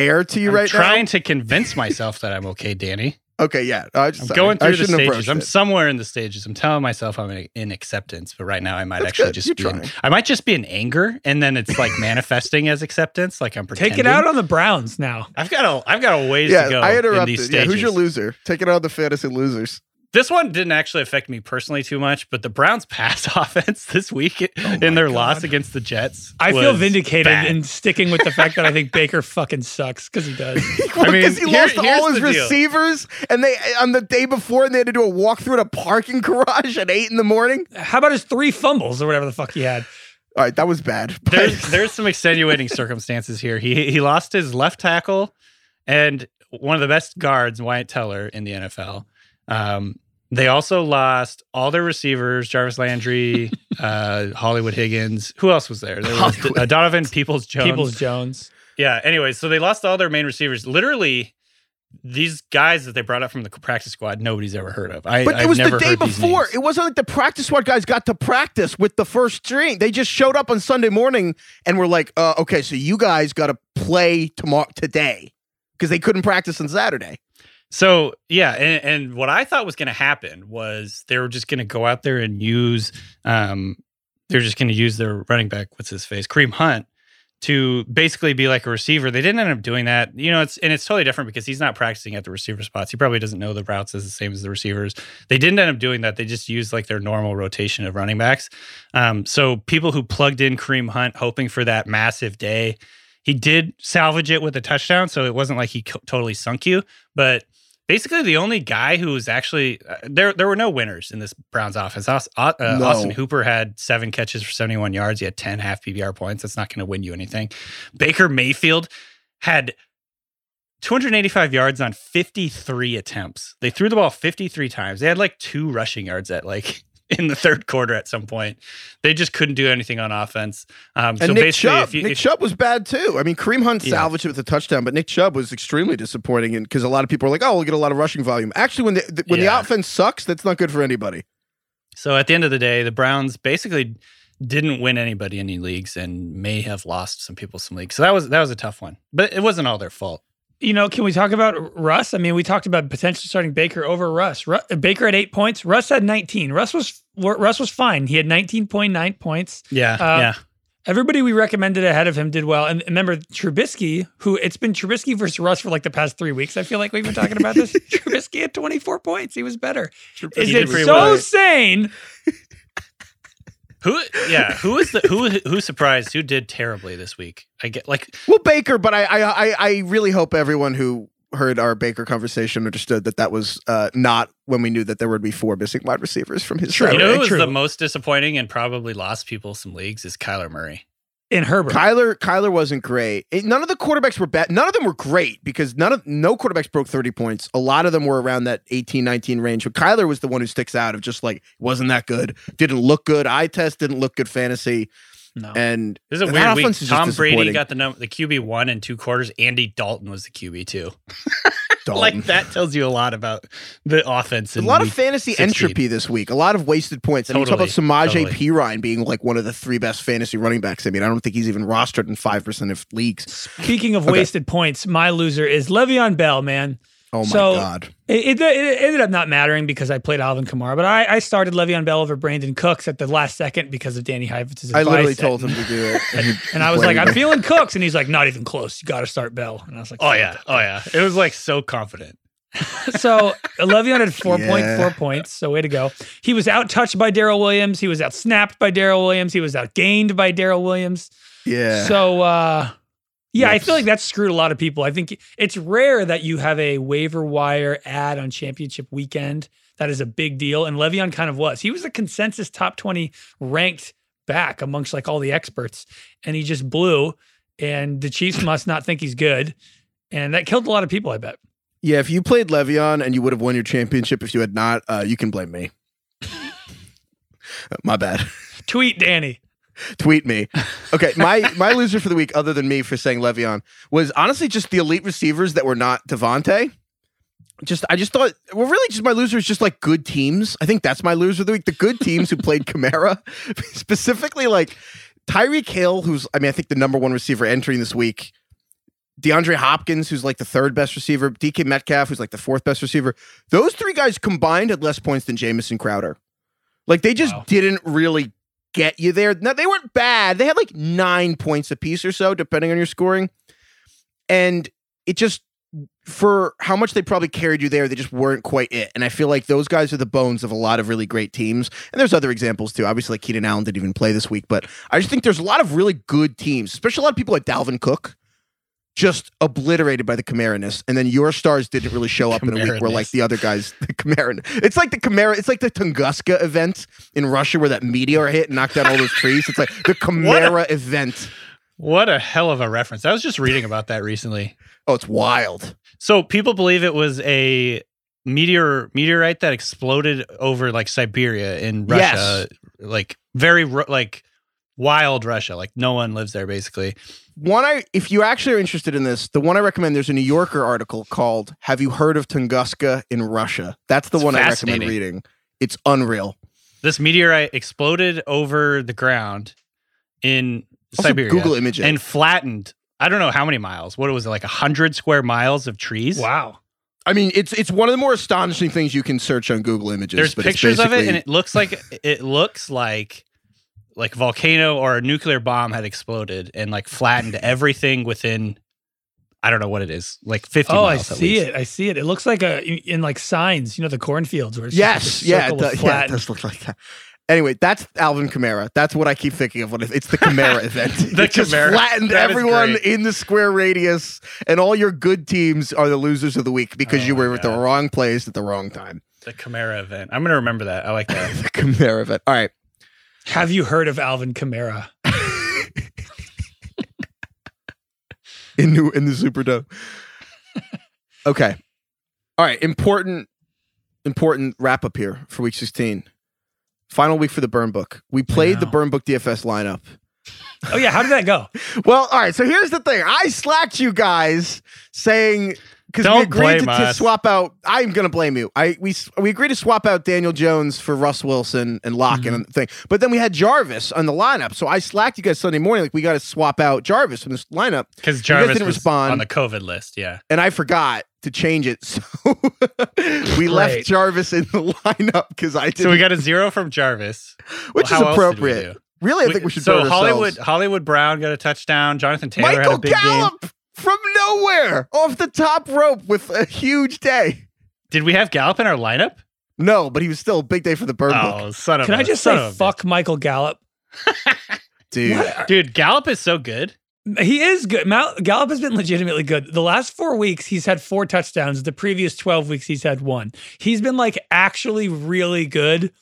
air to you I'm right trying now. to convince myself that I'm okay, Danny. Okay, yeah. I just, I'm sorry. going I through the stages. I'm it. somewhere in the stages. I'm telling myself I'm in, in acceptance, but right now I might That's actually good. just You're be. In, trying. I might just be in anger, and then it's like [LAUGHS] manifesting as acceptance. Like I'm pretending. Take it out on the Browns now. I've got a I've got a ways Yeah, to go I in interrupted. these Yeah, who's your loser? Take it out on the fantasy losers. This one didn't actually affect me personally too much, but the Browns' [LAUGHS] pass [LAUGHS] offense this week Oh in their loss against the Jets. I feel vindicated bad. in sticking with the fact that I think [LAUGHS] Baker fucking sucks because he does. Well, mean, because he here- lost here's all his the deal. receivers, and they on the day before, and they had to do a walkthrough at a parking garage at eight in the morning. How about his three fumbles or whatever the fuck he had? All right, that was bad. But- there's there's some extenuating circumstances here. He he lost his left tackle and one of the best guards, Wyatt Teller, in the NFL. Um, they also lost all their receivers: Jarvis Landry, [LAUGHS] uh, Hollywood Higgins. Who else was there? There was uh, Donovan Peoples Jones. Peoples Jones. Yeah. Anyway, so they lost all their main receivers. Literally, these guys that they brought up from the practice squad, nobody's ever heard of. I, But I've it was the day before. It wasn't like the practice squad guys got to practice with the first string. They just showed up on Sunday morning and were like, uh, "Okay, so you guys got to play tomorrow today because they couldn't practice on Saturday." So yeah, and, and what I thought was going to happen was they were just going to go out there and use, um, they're just going to use their running back, what's his face, Kareem Hunt, to basically be like a receiver. They didn't end up doing that, you know. It's and it's totally different because he's not practicing at the receiver spots. He probably doesn't know the routes as the same as the receivers. They didn't end up doing that. They just used like their normal rotation of running backs. Um, so people who plugged in Kareem Hunt hoping for that massive day. He did salvage it with a touchdown, so it wasn't like he co- totally sunk you. But basically the only guy who was actually uh, there there were no winners in this Browns offense. Aus- uh, uh, No. Austin Hooper had seven catches for 71 yards. He had 10 half PPR points. That's not going to win you anything. Baker Mayfield had 285 yards on 53 attempts. They threw the ball 53 times. They had like two rushing yards at like in the third quarter at some point. They just couldn't do anything on offense. Um, And so Nick basically, Chubb, if you, Nick Chubb was bad too. I mean, Kareem Hunt Yeah. salvaged it with a touchdown, but Nick Chubb was extremely disappointing, and because a lot of people are like, "Oh, we'll get a lot of rushing volume." Actually, when the, the- when Yeah. the offense sucks, that's not good for anybody. So at the end of the day, the Browns basically didn't win anybody any leagues and may have lost some people some leagues. So that was that was a tough one. But it wasn't all their fault. You know, can we talk about Russ? I mean, we talked about potentially starting Baker over Russ. Ru- Baker had eight points. Russ had 19. Russ was Russ was fine. He had 19.9 points. Yeah, Uh, yeah. Everybody we recommended ahead of him did well. And remember, Trubisky, who it's been Trubisky versus Russ for like the past three weeks. I feel like we've been talking about this. [LAUGHS] Trubisky had 24 points. He was better. Is it so well. sane? Who yeah, who is the who who surprised? Who did terribly this week? I get like Well, Baker, but I, I, I, I really hope everyone who heard our Baker conversation understood that that was uh, not when we knew that there would be four missing wide receivers from his True. side. you know right, who was true. the most disappointing and probably lost people some leagues is Kyler Murray. In Herbert. Kyler Kyler wasn't great. It- none of the quarterbacks were bad. None of them were great because none of no quarterbacks broke 30 points. A lot of them were around that 18 19 range. But Kyler was the one who sticks out of just like wasn't that good. Didn't look good. Eye test didn't look good fantasy. no. And This is a that weird week. is Tom Brady got the num- the QB one and two quarters. Andy Dalton was the QB two. [LAUGHS] Dalton. Like that tells you a lot about the offense. a lot of fantasy 16. entropy this week. A lot of wasted points. And you talk about Samaje totally. Perine being like one of the three best fantasy running backs. I mean, I don't think he's even rostered in five percent of leagues. Speaking of Okay. wasted points, my loser is Le'Veon Bell, man. Oh my So- god. It, it, it ended up not mattering because I played Alvin Kamara, but I, I started Le'Veon Bell over Brandin Cooks at the last second because of Danny Heifetz's I advice. literally told him to do it. And, [LAUGHS] And I was like, blamed I'm feeling Cooks. And he's like, not even close. You got to start Bell. And I was like, Oh fuck yeah, oh yeah. It was like so confident. [LAUGHS] So Le'Veon had 4.4 [LAUGHS] Yeah. points. So way to go. He was out touched by Darrel Williams. He was out snapped by Darrel Williams. He was out gained by Darrel Williams. Yeah. So uh yeah, I feel like that screwed a lot of people. I think it's rare that you have a waiver wire ad on championship weekend. That is a big deal. And Le'Veon kind of was. He was a consensus top 20 ranked back amongst like all the experts. And he just blew. And the Chiefs [LAUGHS] must not think he's good. And that killed a lot of people, I bet. Yeah, if you played Le'Veon and you would have won your championship, if you had not, uh, you can blame me. [LAUGHS] My bad. Tweet Danny. Tweet me. Okay, my my loser for the week, other than me for saying Le'Veon, was honestly just the elite receivers that were not Davante. Just I just thought well, really just my loser is just like good teams. I think that's my loser of the week. The good teams who played Kamara, [LAUGHS] specifically like Tyreek Hill, who's I mean I think the number one receiver entering this week. DeAndre Hopkins, who's like the third best receiver, DK Metcalf, who's like the fourth best receiver. Those three guys combined had less points than Jamison Crowder. Like they just Wow. didn't really get you there. No, they weren't bad. They had like nine points apiece or so, depending on your scoring. And it just for how much they probably carried you there, they just weren't quite it. And I feel like those guys are the bones of a lot of really great teams. And there's other examples too. Obviously, like Keenan Allen didn't even play this week, but I just think there's a lot of really good teams, especially a lot of people like Dalvin Cook, just obliterated by the Camariness. And then your stars didn't really show up in a week where like the other guys, [LAUGHS] the Camarin. It's like the Kamara, it's like the Tunguska event in Russia where that meteor hit and knocked down all those trees. It's like the [LAUGHS] Kamara event. What a hell of a reference. I was just reading about that recently. Oh, it's wild. So people believe it was a meteor meteorite that exploded over like Siberia in Russia, like very like wild Russia. Like no one lives there basically. One I if you actually are interested in this, the one I recommend there's a New Yorker article called "Have you heard of Tunguska in Russia?" That's the It's one I recommend reading. It's unreal. This meteorite exploded over the ground in Also, Siberia Google image it. and flattened. I don't know how many miles. What was it like? A hundred square miles of trees. Wow. I mean, it's it's one of the more astonishing things you can search on Google Images. There's but it's pictures of it, and it looks like it looks like like a volcano or a nuclear bomb had exploded and like flattened everything within. I don't know what it is, like 50 Oh, I miles. at see least. it. I see it. It looks like a in like signs, you know, the cornfields where it's yes, just yeah, like a it circle does, with yeah, it does look like that. Anyway, that's Alvin Kamara. That's what I keep thinking of when it- it's the Kamara [LAUGHS] event. The it just flattened that is everyone in the square radius, and all your good teams are the losers of the week because Oh you my were at the wrong place at the wrong time. The Chimera event. I'm gonna remember that. I like [LAUGHS] that. the Kamara event. All right. Have you heard of Alvin Kamara? [LAUGHS] in New in the Superdome. [LAUGHS] okay. All right. Important important wrap up here for week 16. Final week for the burn book. We played the burn book DFS lineup. Oh yeah, how did that go? [LAUGHS] Well, all right. So here's the thing. I slacked you guys saying because we agreed to, to swap out. I'm going to blame you. I we we agreed to swap out Daniel Jones for Russ Wilson and Lock Mm-hmm. and the thing. But then we had Jarvis on the lineup. So I slacked you guys Sunday morning. Like we got to swap out Jarvis from this lineup. Because Jarvis didn't was respond. on the COVID list. Yeah. and I forgot to change it. [LAUGHS] So we left Jarvis in the [LAUGHS] lineup because I didn't. So we got a zero from Jarvis, [LAUGHS] which Well, is how else did we appropriate. Really, I think we should. So Hollywood ourselves. Hollywood Brown got a touchdown. Jonathan Taylor had a big game. Gallup from nowhere off the top rope with a huge day. Did we have Gallup in our lineup? No, but he was still a big day for the bird oh, book, Oh, son of Can a- I just son say of a fuck Michael Gallup? [LAUGHS] dude. bitch. dude? Gallup is so good. He is good. Mal- Gallup has been legitimately good. The last four weeks, he's had four touchdowns. The previous 12 weeks, he's had one. He's been like actually really good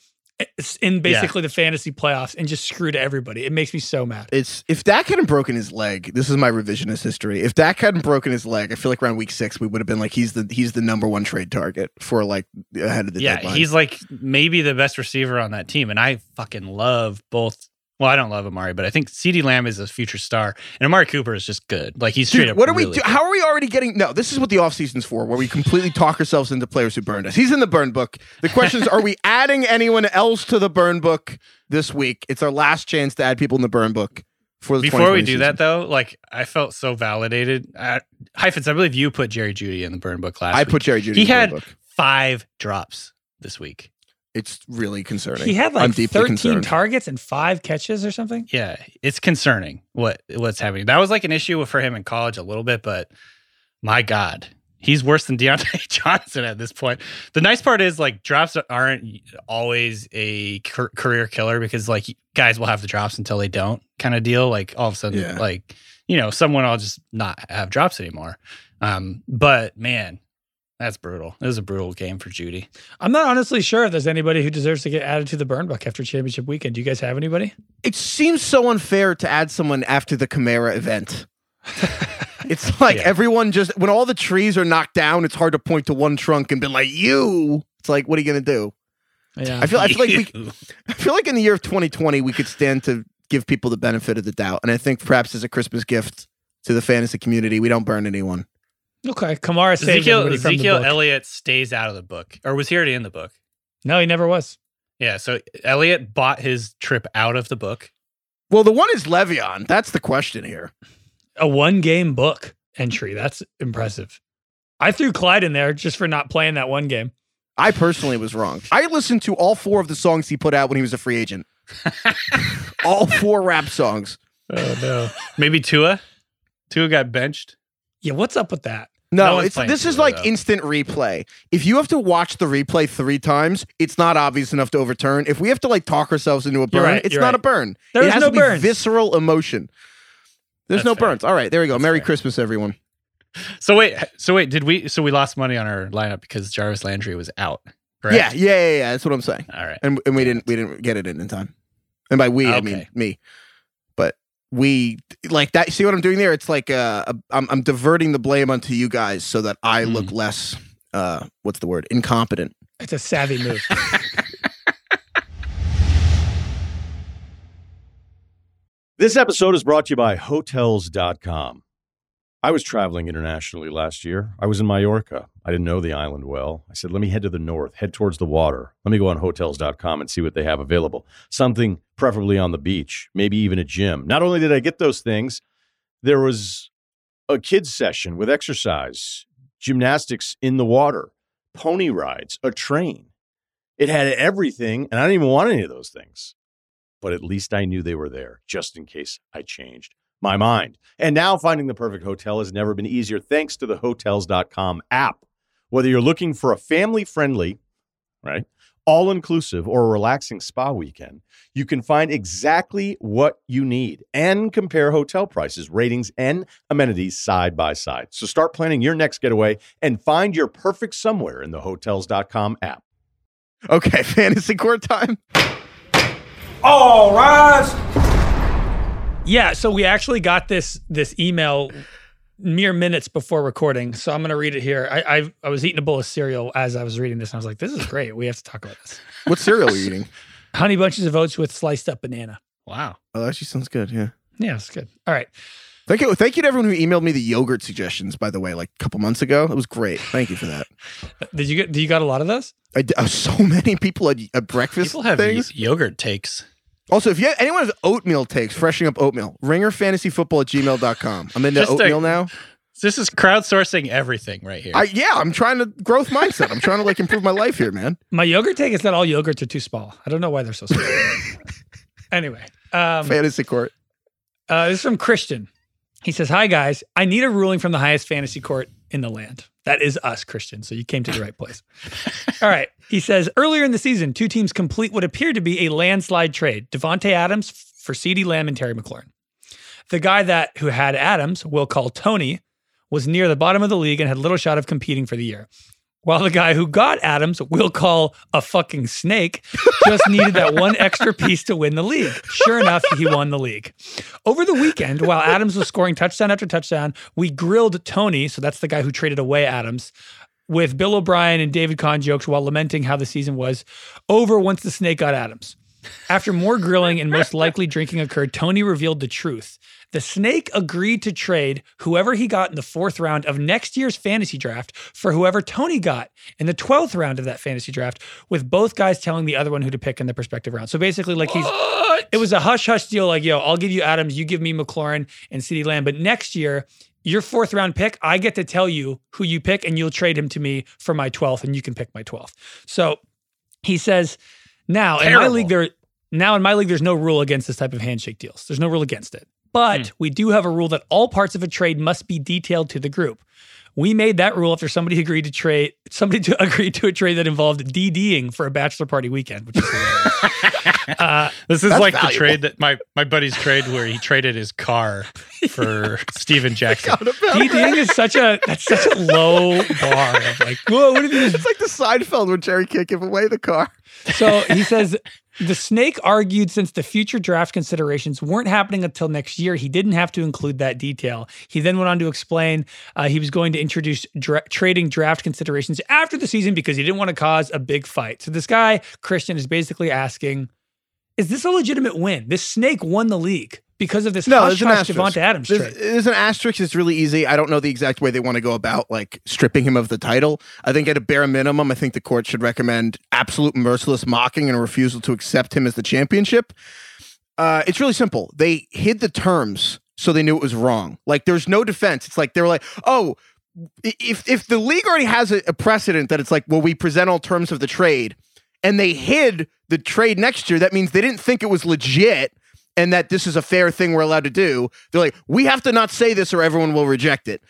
in basically the fantasy playoffs and just screwed everybody. It makes me so mad. It's if Dak hadn't broken his leg. This is my revisionist history. If Dak hadn't broken his leg, I feel like around week six we would have been like he's the he's the number one trade target for like ahead of the yeah, deadline. he's like maybe the best receiver on that team, and I fucking love both. Well, I don't love Amari, but I think CeeDee Lamb is a future star, and Amari Cooper is just good. Like he's straight Dude, up. what are we really do? good. How are we already getting? No, this is what the offseason's for, where we completely talk ourselves into players who burned us. He's in the burn book. The question is, are we [LAUGHS] adding anyone else to the burn book this week? It's our last chance to add people in the burn book for the Before we do season. that, though, like I felt so validated. Uh, Heifetz, I believe you put Jerry Jeudy in the burn book last I week. put Jerry Jeudy. He in the had burn book. five drops this week. It's really concerning. He had I'm like 13 concerned. targets and five catches or something. Yeah, it's concerning what what's happening. That was like an issue for him in college a little bit, but my God, he's worse than Diontae [LAUGHS] Johnson at this point. The nice part is like drops aren't always a career killer because like guys will have the drops until they don't kind of deal. Like all of a sudden, Yeah. like you know, someone will just not have drops anymore. Um, but man, that's brutal. It was a brutal game for Jeudy. I'm not honestly sure if there's anybody who deserves to get added to the burn book after championship weekend. Do you guys have anybody? It seems so unfair to add someone after the Chimera event. [LAUGHS] it's like Yeah. everyone just when all the trees are knocked down, it's hard to point to one trunk and be like, "You." It's like, what are you gonna do? Yeah. I feel I feel like we [LAUGHS] I feel like in the year of 2020 we could stand to give people the benefit of the doubt. And I think perhaps as a Christmas gift to the fantasy community, we don't burn anyone. Okay, Kamara saves Ezekiel, everybody from the Ezekiel book. Elliott stays out of the book, or was he already in the book? no, he never was. Yeah, so Elliott bought his trip out of the book. Well, the one is Le'Veon. That's the question here. A one game book entry. That's impressive. I threw Clyde in there just for not playing that one game. I personally was wrong. I listened to all four of the songs he put out when he was a free agent. [LAUGHS] all four rap songs. Oh no. Maybe Tua. Tua got benched. Yeah, what's up with that? No No, it's this is like instant replay. If you have to watch the replay three times, it's not obvious enough to overturn. If we have to like talk ourselves into a burn, right, it's not right. a burn. There it has no to be burns. visceral emotion. There's That's no fair. burns. All right, there we go. That's Merry fair. Christmas, everyone. So wait, so wait, did we? So we lost money on our lineup because Jarvis Landry was out. Correct? Yeah, yeah, yeah, yeah. That's what I'm saying. All right. And and we didn't we didn't get it in in time. And by we, I mean me. But we like that. See what I'm doing there? It's like uh, a- I'm I'm diverting the blame onto you guys so that I Hmm. look less. Uh, what's the word? Incompetent. It's a savvy move. [LAUGHS] This episode is brought to you by Hotels.com. I was traveling internationally last year. I was in Mallorca. I didn't know the island well. I said, let me head to the north, head towards the water. Let me go on Hotels.com and see what they have available. Something preferably on the beach, maybe even a gym. Not only did I get those things, there was a kids' session with exercise, gymnastics in the water, pony rides, a train. It had everything, and I didn't even want any of those things but at least I knew they were there just in case I changed my mind. And now finding the perfect hotel has never been easier thanks to the hotels.com app. Whether you're looking for a family friendly, right, all inclusive or a relaxing spa weekend, you can find exactly what you need and compare hotel prices, ratings, and amenities side by side. So start planning your next getaway and find your perfect somewhere in the hotels.com app. Okay, [LAUGHS] fantasy court time. All rise. Yeah, so we actually got this this email mere minutes before recording. So I'm gonna read it here. I I, I was eating a bowl of cereal as I was reading this, and I was like, "This is great. We have to talk about this." What cereal are you eating? [LAUGHS] Honey bunches of oats with sliced up banana. Wow. Oh, that actually sounds good. Yeah. Yeah, it's good. All right. Thank you. Thank you to everyone who emailed me the yogurt suggestions, by the way, like a couple months ago. It was great. Thank you for that. [LAUGHS] Did you get? Do you got a lot of those? I d- uh, so many people at, at breakfast People have things. y- yogurt takes. Also, if you have, anyone has oatmeal takes, freshening up oatmeal, ringerfantasyfootball at gmail.com. I'm into Just a- oatmeal now. This is crowdsourcing everything right here. I yeah, I'm trying to growth mindset. I'm trying to like improve my life here, man. My yogurt take is that all yogurts are too small. I don't know why they're so small. [LAUGHS] anyway, um, Fantasy court. Uh, this is from Christian. He says, Hi, guys. I need a ruling from the highest fantasy court in the land. That is us, Christian. So you came to the right place. [LAUGHS] All right. He says, Earlier in the season, two teams complete what appeared to be a landslide trade Davante Adams for CeeDee Lamb and Terry McLaurin. The guy that who had Adams, we'll call Tony, was near the bottom of the league and had little shot of competing for the year. While the guy who got Adams, we'll call a fucking snake, just needed that one extra piece to win the league. Sure enough, he won the league. Over the weekend, while Adams was scoring touchdown after touchdown, we grilled Tony, so that's the guy who traded away Adams, with Bill O'Brien and David Kahn jokes while lamenting how the season was over once the snake got Adams. After more grilling and most likely drinking occurred, Tony revealed the truth. The snake agreed to trade whoever he got in the fourth round of next year's fantasy draft for whoever Tony got in the 12th round of that fantasy draft, with both guys telling the other one who to pick in the prospective round. So basically, like he's it was a hush hush deal, like, yo, I'll give you Adams, you give me McLaurin and CeeDee Lamb. But next year, your fourth round pick, I get to tell you who you pick, and you'll trade him to me for my 12th, and you can pick my 12th. So he says, now in my league, there now in my league, there's no rule against this type of handshake deals. There's no rule against it. But we do have a rule that all parts of a trade must be detailed to the group. We made that rule after somebody agreed to trade somebody to [LAUGHS] agree to a trade that involved DDing for a bachelor party weekend, which is [LAUGHS] uh, This is That's like the trade that my my buddy's trade where he traded his car [LAUGHS] for Steven Jackson. DDing is such a that's such a low bar of like, whoa, what did you It's like the Seinfeld when Jerry can't give away the car. So he says the snake argued since the future draft considerations weren't happening until next year, he didn't have to include that detail. He then went on to explain uh, he was going to introduce dra- trading draft considerations after the season because he didn't want to cause a big fight. So this guy, Christian, is basically asking is this a legitimate win? This snake won the league because of this No, hush there's an hush asterisk. Davante Adams There's, trade. there's an asterisk. It's really easy. I don't know the exact way they want to go about like stripping him of the title. I think at a bare minimum, I think the court should recommend absolute merciless mocking and a refusal to accept him as the championship. Uh, it's really simple. They hid the terms so they knew it was wrong. Like there's no defense. It's like they were like, oh, if if the league already has a, a precedent that it's like, well, we present all terms of the trade, and they hid the trade next year, that means they didn't think it was legit and that this is a fair thing we're allowed to do. They're like, we have to not say this or everyone will reject it.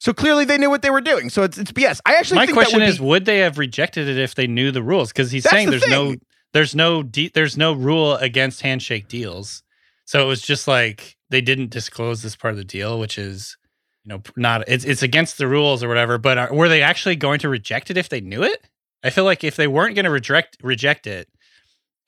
So clearly they knew what they were doing. So it's it's BS. I actually My think question would is, be, would they have rejected it if they knew the rules? Because he's saying the there's no, there's no, de- there's no rule against handshake deals. So it was just like they didn't disclose this part of the deal, which is, you know, not it's it's against the rules or whatever. But are, were they actually going to reject it if they knew it? I feel like if they weren't going to reject reject it,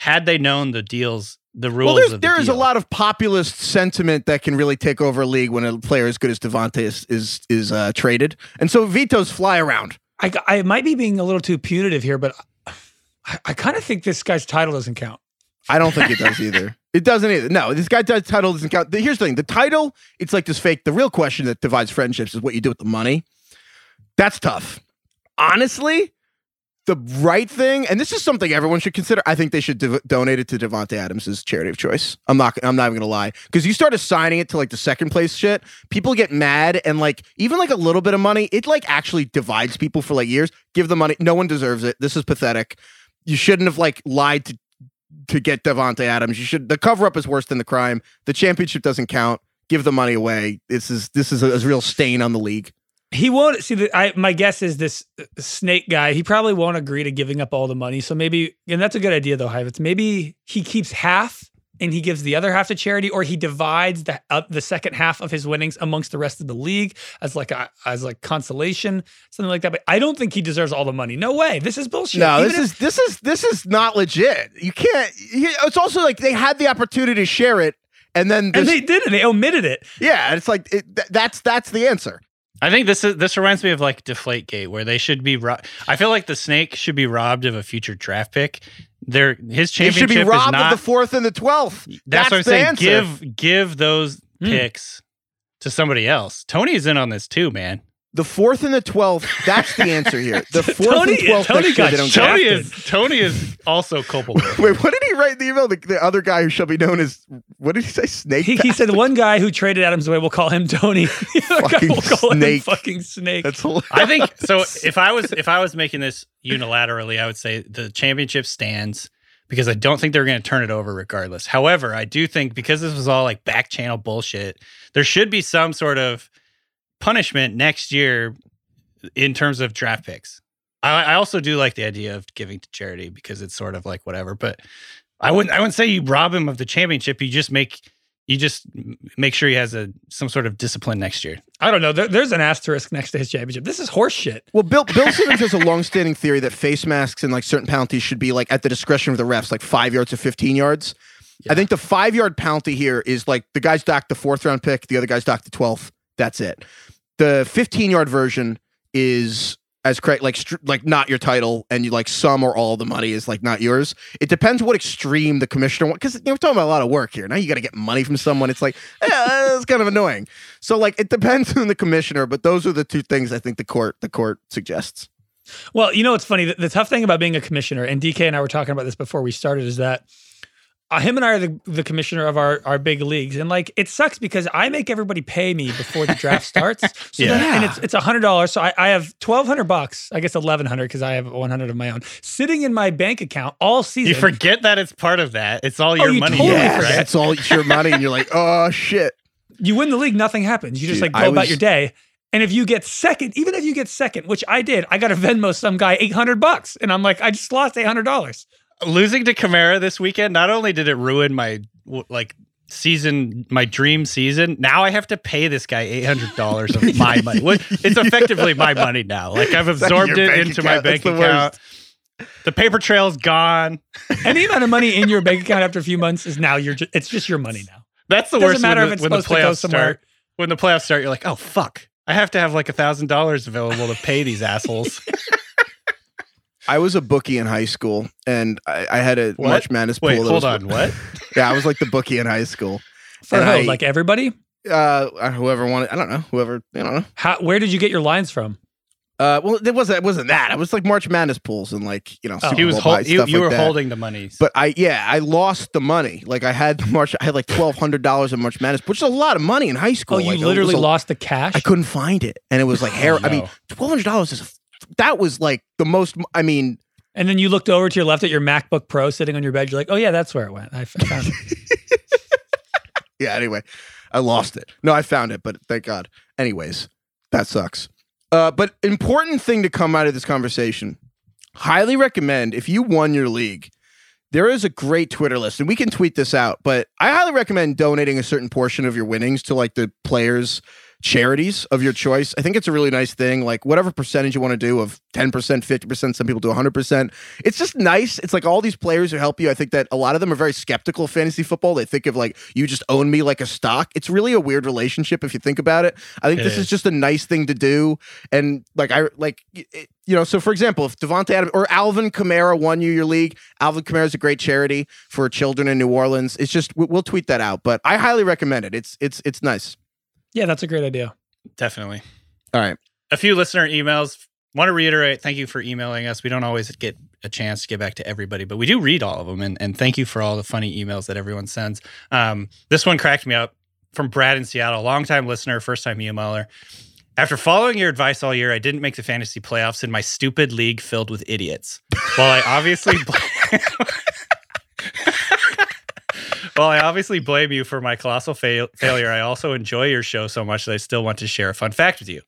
had they known the deals, the rules. well, there's, of the there is a lot of populist sentiment that can really take over a league when a player as good as Davante is is, is uh, traded, and so vetoes fly around. I, I might be being a little too punitive here, but I, I kind of think this guy's title doesn't count. I don't think it does either. [LAUGHS] It doesn't either. No, this guy's does title doesn't count. The- Here's the thing: the title, it's like this fake. The real question that divides friendships is what you do with the money. That's tough. Honestly, the right thing, and this is something everyone should consider. I think they should donate it to Davante Adams' charity of choice. I'm not. I'm not even gonna lie, because you start assigning it to like the second place shit. People get mad, and like even like a little bit of money, it like actually divides people for like years. Give the money. No one deserves it. This is pathetic. You shouldn't have like lied to to get Davante Adams. You should. The cover up is worse than the crime. The championship doesn't count. Give the money away. This is this is a, a real stain on the league. He won't see the. I my guess is this uh, snake guy. He probably won't agree to giving up all the money. So maybe, and that's a good idea though, Heifetz. Maybe he keeps half and he gives the other half to charity, or he divides the uh, the second half of his winnings amongst the rest of the league as like a as like consolation, something like that. But I don't think he deserves all the money. No way. This is bullshit. No, Even this if- is this is this is not legit. You can't. It's also like they had the opportunity to share it, and then and they did it. They omitted it. yeah, it's like it, th- that's that's the answer. I think this is this reminds me of like Deflategate, where they should be. Ro- I feel like the snake should be robbed of a future draft pick. Their his They championship should be is robbed not. of the fourth and the twelfth. that's, what I'm saying. answer. Give give those Hmm. picks to somebody else. Tony's in on this too, man. The fourth and the twelfth. That's the answer here. The [LAUGHS] fourth Tony- and twelfth. Tony got they don't Tony is Tony is also culpable. [LAUGHS] Wait, what did he write in the email? The, the other guy who shall be known as what did he say? Snake. He, he said one guy who traded Adams away. We'll call him Tony. [LAUGHS] The other guy Fucking we'll call him snake. fucking snake. That's hilarious. I think so. If I was if I was making this unilaterally, I would say the championship stands because I don't think they're going to turn it over regardless. However, I do think because this was all like back channel bullshit, there should be some sort of punishment next year in terms of draft picks. I, I also do like the idea of giving to charity because it's sort of like whatever. But I wouldn't I wouldn't say you rob him of the championship. You just make you just make sure he has a some sort of discipline next year. I don't know. There, there's an asterisk next to his championship. This is horse shit. Well, Bill Bill Simmons has a long-standing theory that face masks and like certain penalties should be like at the discretion of the refs, like five yards to fifteen yards. I think the five-yard penalty here is like the guy's docked the fourth round pick, the other guy's docked the twelfth. That's it. The fifteen-yard version is as correct, like str- like not your title, and you like some or all the money is like not yours. It depends what extreme the commissioner wants, because you know, we're talking about a lot of work here. Now you got to get money from someone. It's like [LAUGHS] eh, it's kind of annoying. So like it depends on the commissioner, but those are the two things I think the court the court suggests. Well, you know what's funny? The, the tough thing about being a commissioner, and DK and I were talking about this before we started, is that uh, him and I are the, the commissioner of our, our big leagues, and like it sucks because I make everybody pay me before the draft [LAUGHS] starts. So Yeah. then, and it's it's a hundred dollars. So I, I have twelve hundred bucks. I guess eleven hundred because I have one hundred of my own sitting in my bank account all season. You forget that it's part of that. It's all Oh, your you money. totally yeah, forget. right? That's all it's your money, and you're like, oh shit. you win the league, nothing happens. You just Dude, like go I about your day. And if you get second, even if you get second, which I did, I got to Venmo some guy 800 bucks. And I'm like, I just lost $800. Losing to Kamara this weekend, not only did it ruin my like season, my dream season, now I have to pay this guy eight hundred dollars of [LAUGHS] my money. It's effectively my [LAUGHS] money now. Like I've absorbed it into my bank That's the account. The paper trail's gone. Any amount of money in your bank account after a few months is now your, ju- it's just your money now. That's the Doesn't worst. matter when if the, it's when the supposed to go playoffs somewhere. start. When the playoffs start, you're like, oh fuck, I have to have like a thousand dollars available to pay these assholes. [LAUGHS] I was a bookie in high school, and I, I had a What? March Madness pool. Wait, hold was- on. What? [LAUGHS] Yeah, I was like the bookie in high school. For who? I- like everybody? Uh, whoever wanted, I don't know, whoever, I don't know. How? Where did you get your lines from? Uh, well, it wasn't, it wasn't that. It was like March Madness pools and like you know, Oh. Super He was Bowl hol- you, you were that. holding the money. But I, yeah, I lost the money. Like I had the March, I had like twelve hundred dollars in March Madness, which is a lot of money in high school. Oh, you Like, literally a- lost the cash. I couldn't find it, and it was like hair. I mean, twelve hundred dollars is that was like the most. I mean, And then you looked over to your left at your MacBook Pro sitting on your bed. You're like, oh yeah, that's where it went. I found it. [LAUGHS] yeah. Anyway, I lost it. No, I found it, but thank God. Anyways, that sucks. Uh, but important thing to come out of this conversation. Highly recommend if you won your league. There is a great Twitter list, and we can tweet this out. But I highly recommend donating a certain portion of your winnings to like the players' charities of your choice. I think it's a really nice thing. Like whatever percentage you want to do of 10%, 50%, some people do 100%. It's just nice. It's like all these players who help you. I think that a lot of them are very skeptical of fantasy football. They think of like, you just own me like a stock. It's really a weird relationship if you think about it. I think It this is is. just a nice thing to do. And like, I like, it, you know, so for example, if Davante Adams or Alvin Kamara won you your league, Alvin Kamara is a great charity for children in New Orleans. It's just, we- we'll tweet that out, but I highly recommend it. It's, it's, it's nice. Yeah, that's a great idea. Definitely. All right. A few listener emails. Want to reiterate, thank you for emailing us. We don't always get a chance to get back to everybody, but we do read all of them. And, and thank you for all the funny emails that everyone sends. Um, this one cracked me up from Brad in Seattle, longtime listener, first time emailer. After following your advice all year, I didn't make the fantasy playoffs in my stupid league filled with idiots. While I obviously [LAUGHS] Well, I obviously blame you for my colossal fail- failure. I also enjoy your show so much that I still want to share a fun fact with you.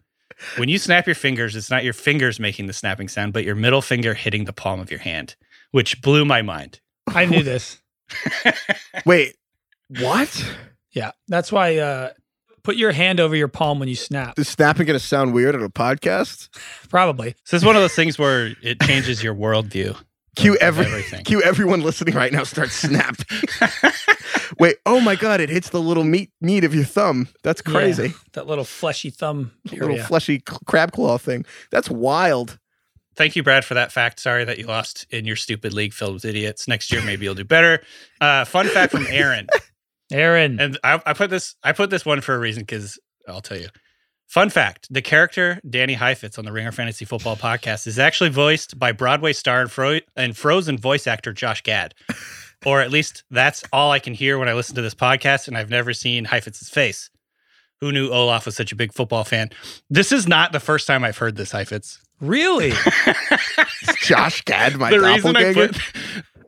When you snap your fingers, it's not your fingers making the snapping sound, but your middle finger hitting the palm of your hand, which blew my mind. I knew this. [LAUGHS] Wait, what? Yeah, that's why. Uh, put your hand over your palm when you snap. Is snapping going to sound weird on a podcast? Probably. So it's one of those things where it changes your worldview. Cue every everything. cue everyone listening right now start snapping. [LAUGHS] Wait, oh my god, it hits the little meat meat of your thumb. That's Yeah, crazy. that little fleshy thumb little fleshy crab claw thing. That's wild. Thank you, Brad, for that fact. Sorry that you lost in your stupid league filled with idiots. Next year, maybe you'll do better. Uh, fun fact from Aaron. [LAUGHS] Aaron. and I, I put this I put this one for a reason because I'll tell you. Fun fact: the character Danny Heifetz on the Ringer Fantasy Football podcast is actually voiced by Broadway star and, Fro- and Frozen voice actor Josh Gad, or at least that's all I can hear when I listen to this podcast. And I've never seen Heifetz's face. Who knew Olaf was such a big football fan? This is not the first time I've heard this Heifetz. really? [LAUGHS] Is Josh Gad, my [LAUGHS] the reason I doppelganger. put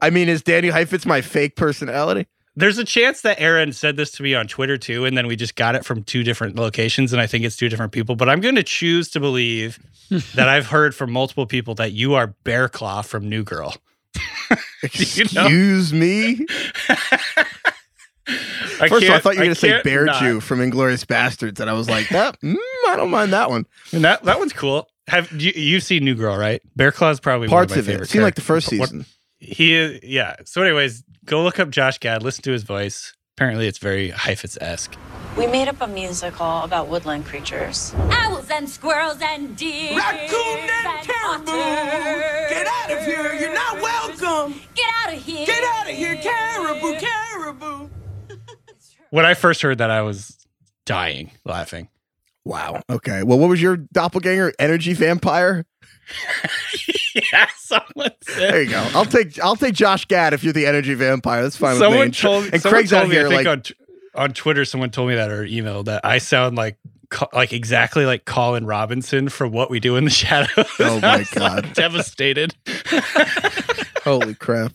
I mean, is Danny Heifetz my fake personality? There's a chance that Aaron said this to me on Twitter too, and then we just got it from two different locations, and I think it's two different people. But I'm going to choose to believe [LAUGHS] that I've heard from multiple people that you are Bear Claw from New Girl. [LAUGHS] Excuse me. [LAUGHS] I First of all, I thought you were going to say Bear not. Jew from Inglorious Bastards, and I was like, that, [LAUGHS] mm, I don't mind that one. And that that one's cool. Have you you've seen New Girl, right? Bear Claw is probably Parts of, of my it. seemed like the first What- season. He is, yeah. So, anyways, go look up Josh Gad, listen to his voice. Apparently, it's very Heifetz esque. We made up a musical about woodland creatures. Owls and squirrels and deer. Raccoon and caribou! Get out of here! You're not welcome! Get out of here. Get out of here, caribou, caribou! When I first heard that, I was dying laughing. Wow. Okay. Well, what was your doppelganger? Energy vampire? [LAUGHS] yeah, someone said. There you go. I'll take I'll take Josh Gad if you're the energy vampire. That's fine with me. someone And, told and someone Craig's told out me, here I think like on t- on Twitter, someone told me that or email that I sound like like exactly like Colin Robinson from What We Do in the [LAUGHS] Shadows. Oh my [LAUGHS] God. like, [LAUGHS] devastated! holy crap.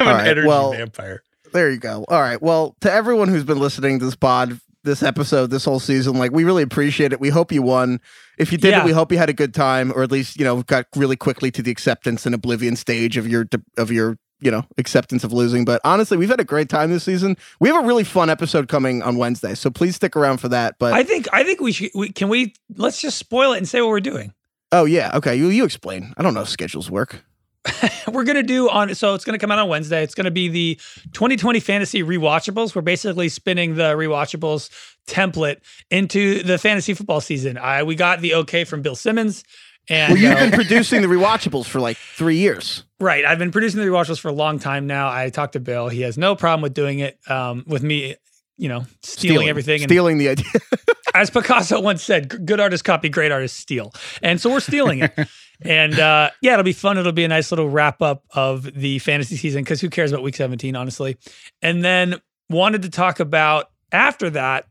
I'm All an right, energy well- vampire. There you go. All right. Well, to everyone who's been listening to this pod, this episode, this whole season, like we really appreciate it. We hope you won. If you didn't, Yeah. we hope you had a good time, or at least you know got really quickly to the acceptance and oblivion stage of your of your you know acceptance of losing. But honestly, we've had a great time this season. We have a really fun episode coming on Wednesday, so please stick around for that. But I think I think we should. We, can we? Let's just spoil it and say what we're doing. oh yeah, okay, you you explain. I don't know if schedules work. [LAUGHS] We're gonna do on. So it's gonna come out on Wednesday. It's gonna be the 2020 fantasy rewatchables. We're basically spinning the rewatchables template into the fantasy football season. I we got the okay from Bill Simmons. And Well, you've uh, been producing the rewatchables for like three years. right. I've been producing the rewatchables for a long time now. I talked to Bill. He has no problem with doing it. Um, with me, you know, stealing, everything. And Stealing the idea. [LAUGHS] as Picasso once said, "G- good artists copy, great artists steal. And so we're stealing it. [LAUGHS] and uh, yeah, it'll be fun. It'll be a nice little wrap up of the fantasy season because who cares about week 17, honestly? And then wanted to talk about after that,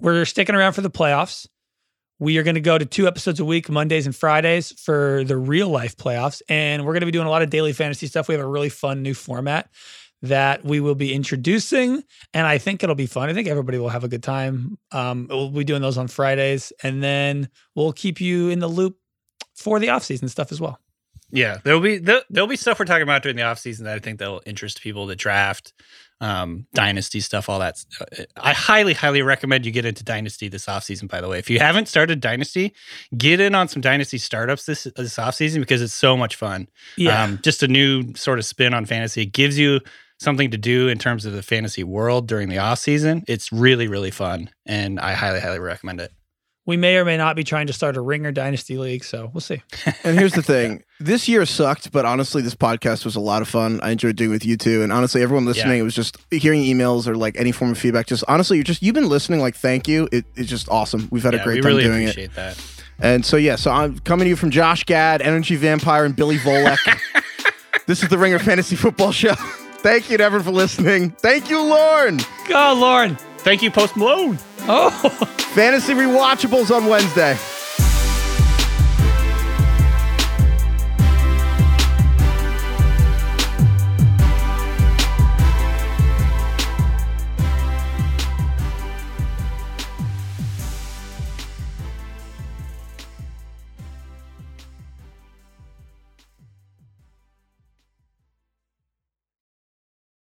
we're sticking around for the playoffs. We are going to go to two episodes a week, Mondays and Fridays, for the real life playoffs. And we're going to be doing a lot of daily fantasy stuff. We have a really fun new format that we will be introducing. And I think it'll be fun. I think everybody will have a good time. Um, we'll be doing those on Fridays. And then we'll keep you in the loop for the off-season stuff as well. Yeah, there'll be there, there'll be stuff we're talking about during the offseason that I think that'll interest people that draft, um, dynasty stuff, all that. I highly, highly recommend you get into dynasty this offseason. By the way, if you haven't started dynasty, get in on some dynasty startups this this offseason because it's so much fun. Yeah. Um, just a new sort of spin on fantasy. It gives you something to do in terms of the fantasy world during the off season. It's really, really fun, and I highly, highly recommend it. We may or may not be trying to start a ringer dynasty league. So we'll see. [LAUGHS] and here's the thing: this year sucked, but honestly, this podcast was a lot of fun. I enjoyed doing it with you too, and honestly, everyone listening, Yeah. it was just hearing emails or like any form of feedback. Just honestly, you're just you've been listening. Like, thank you. It, it's just awesome. We've had a great we time really doing it. appreciate that. And so yeah, so I'm coming to you from Josh Gad, Energy Vampire, and Billy Volek. [LAUGHS] this is the Ringer Fantasy Football Show. [LAUGHS] Thank you to everyone for listening. Thank you, Lauren. Go, Lauren. Thank you, Post Malone. Oh. Fantasy rewatchables on Wednesday.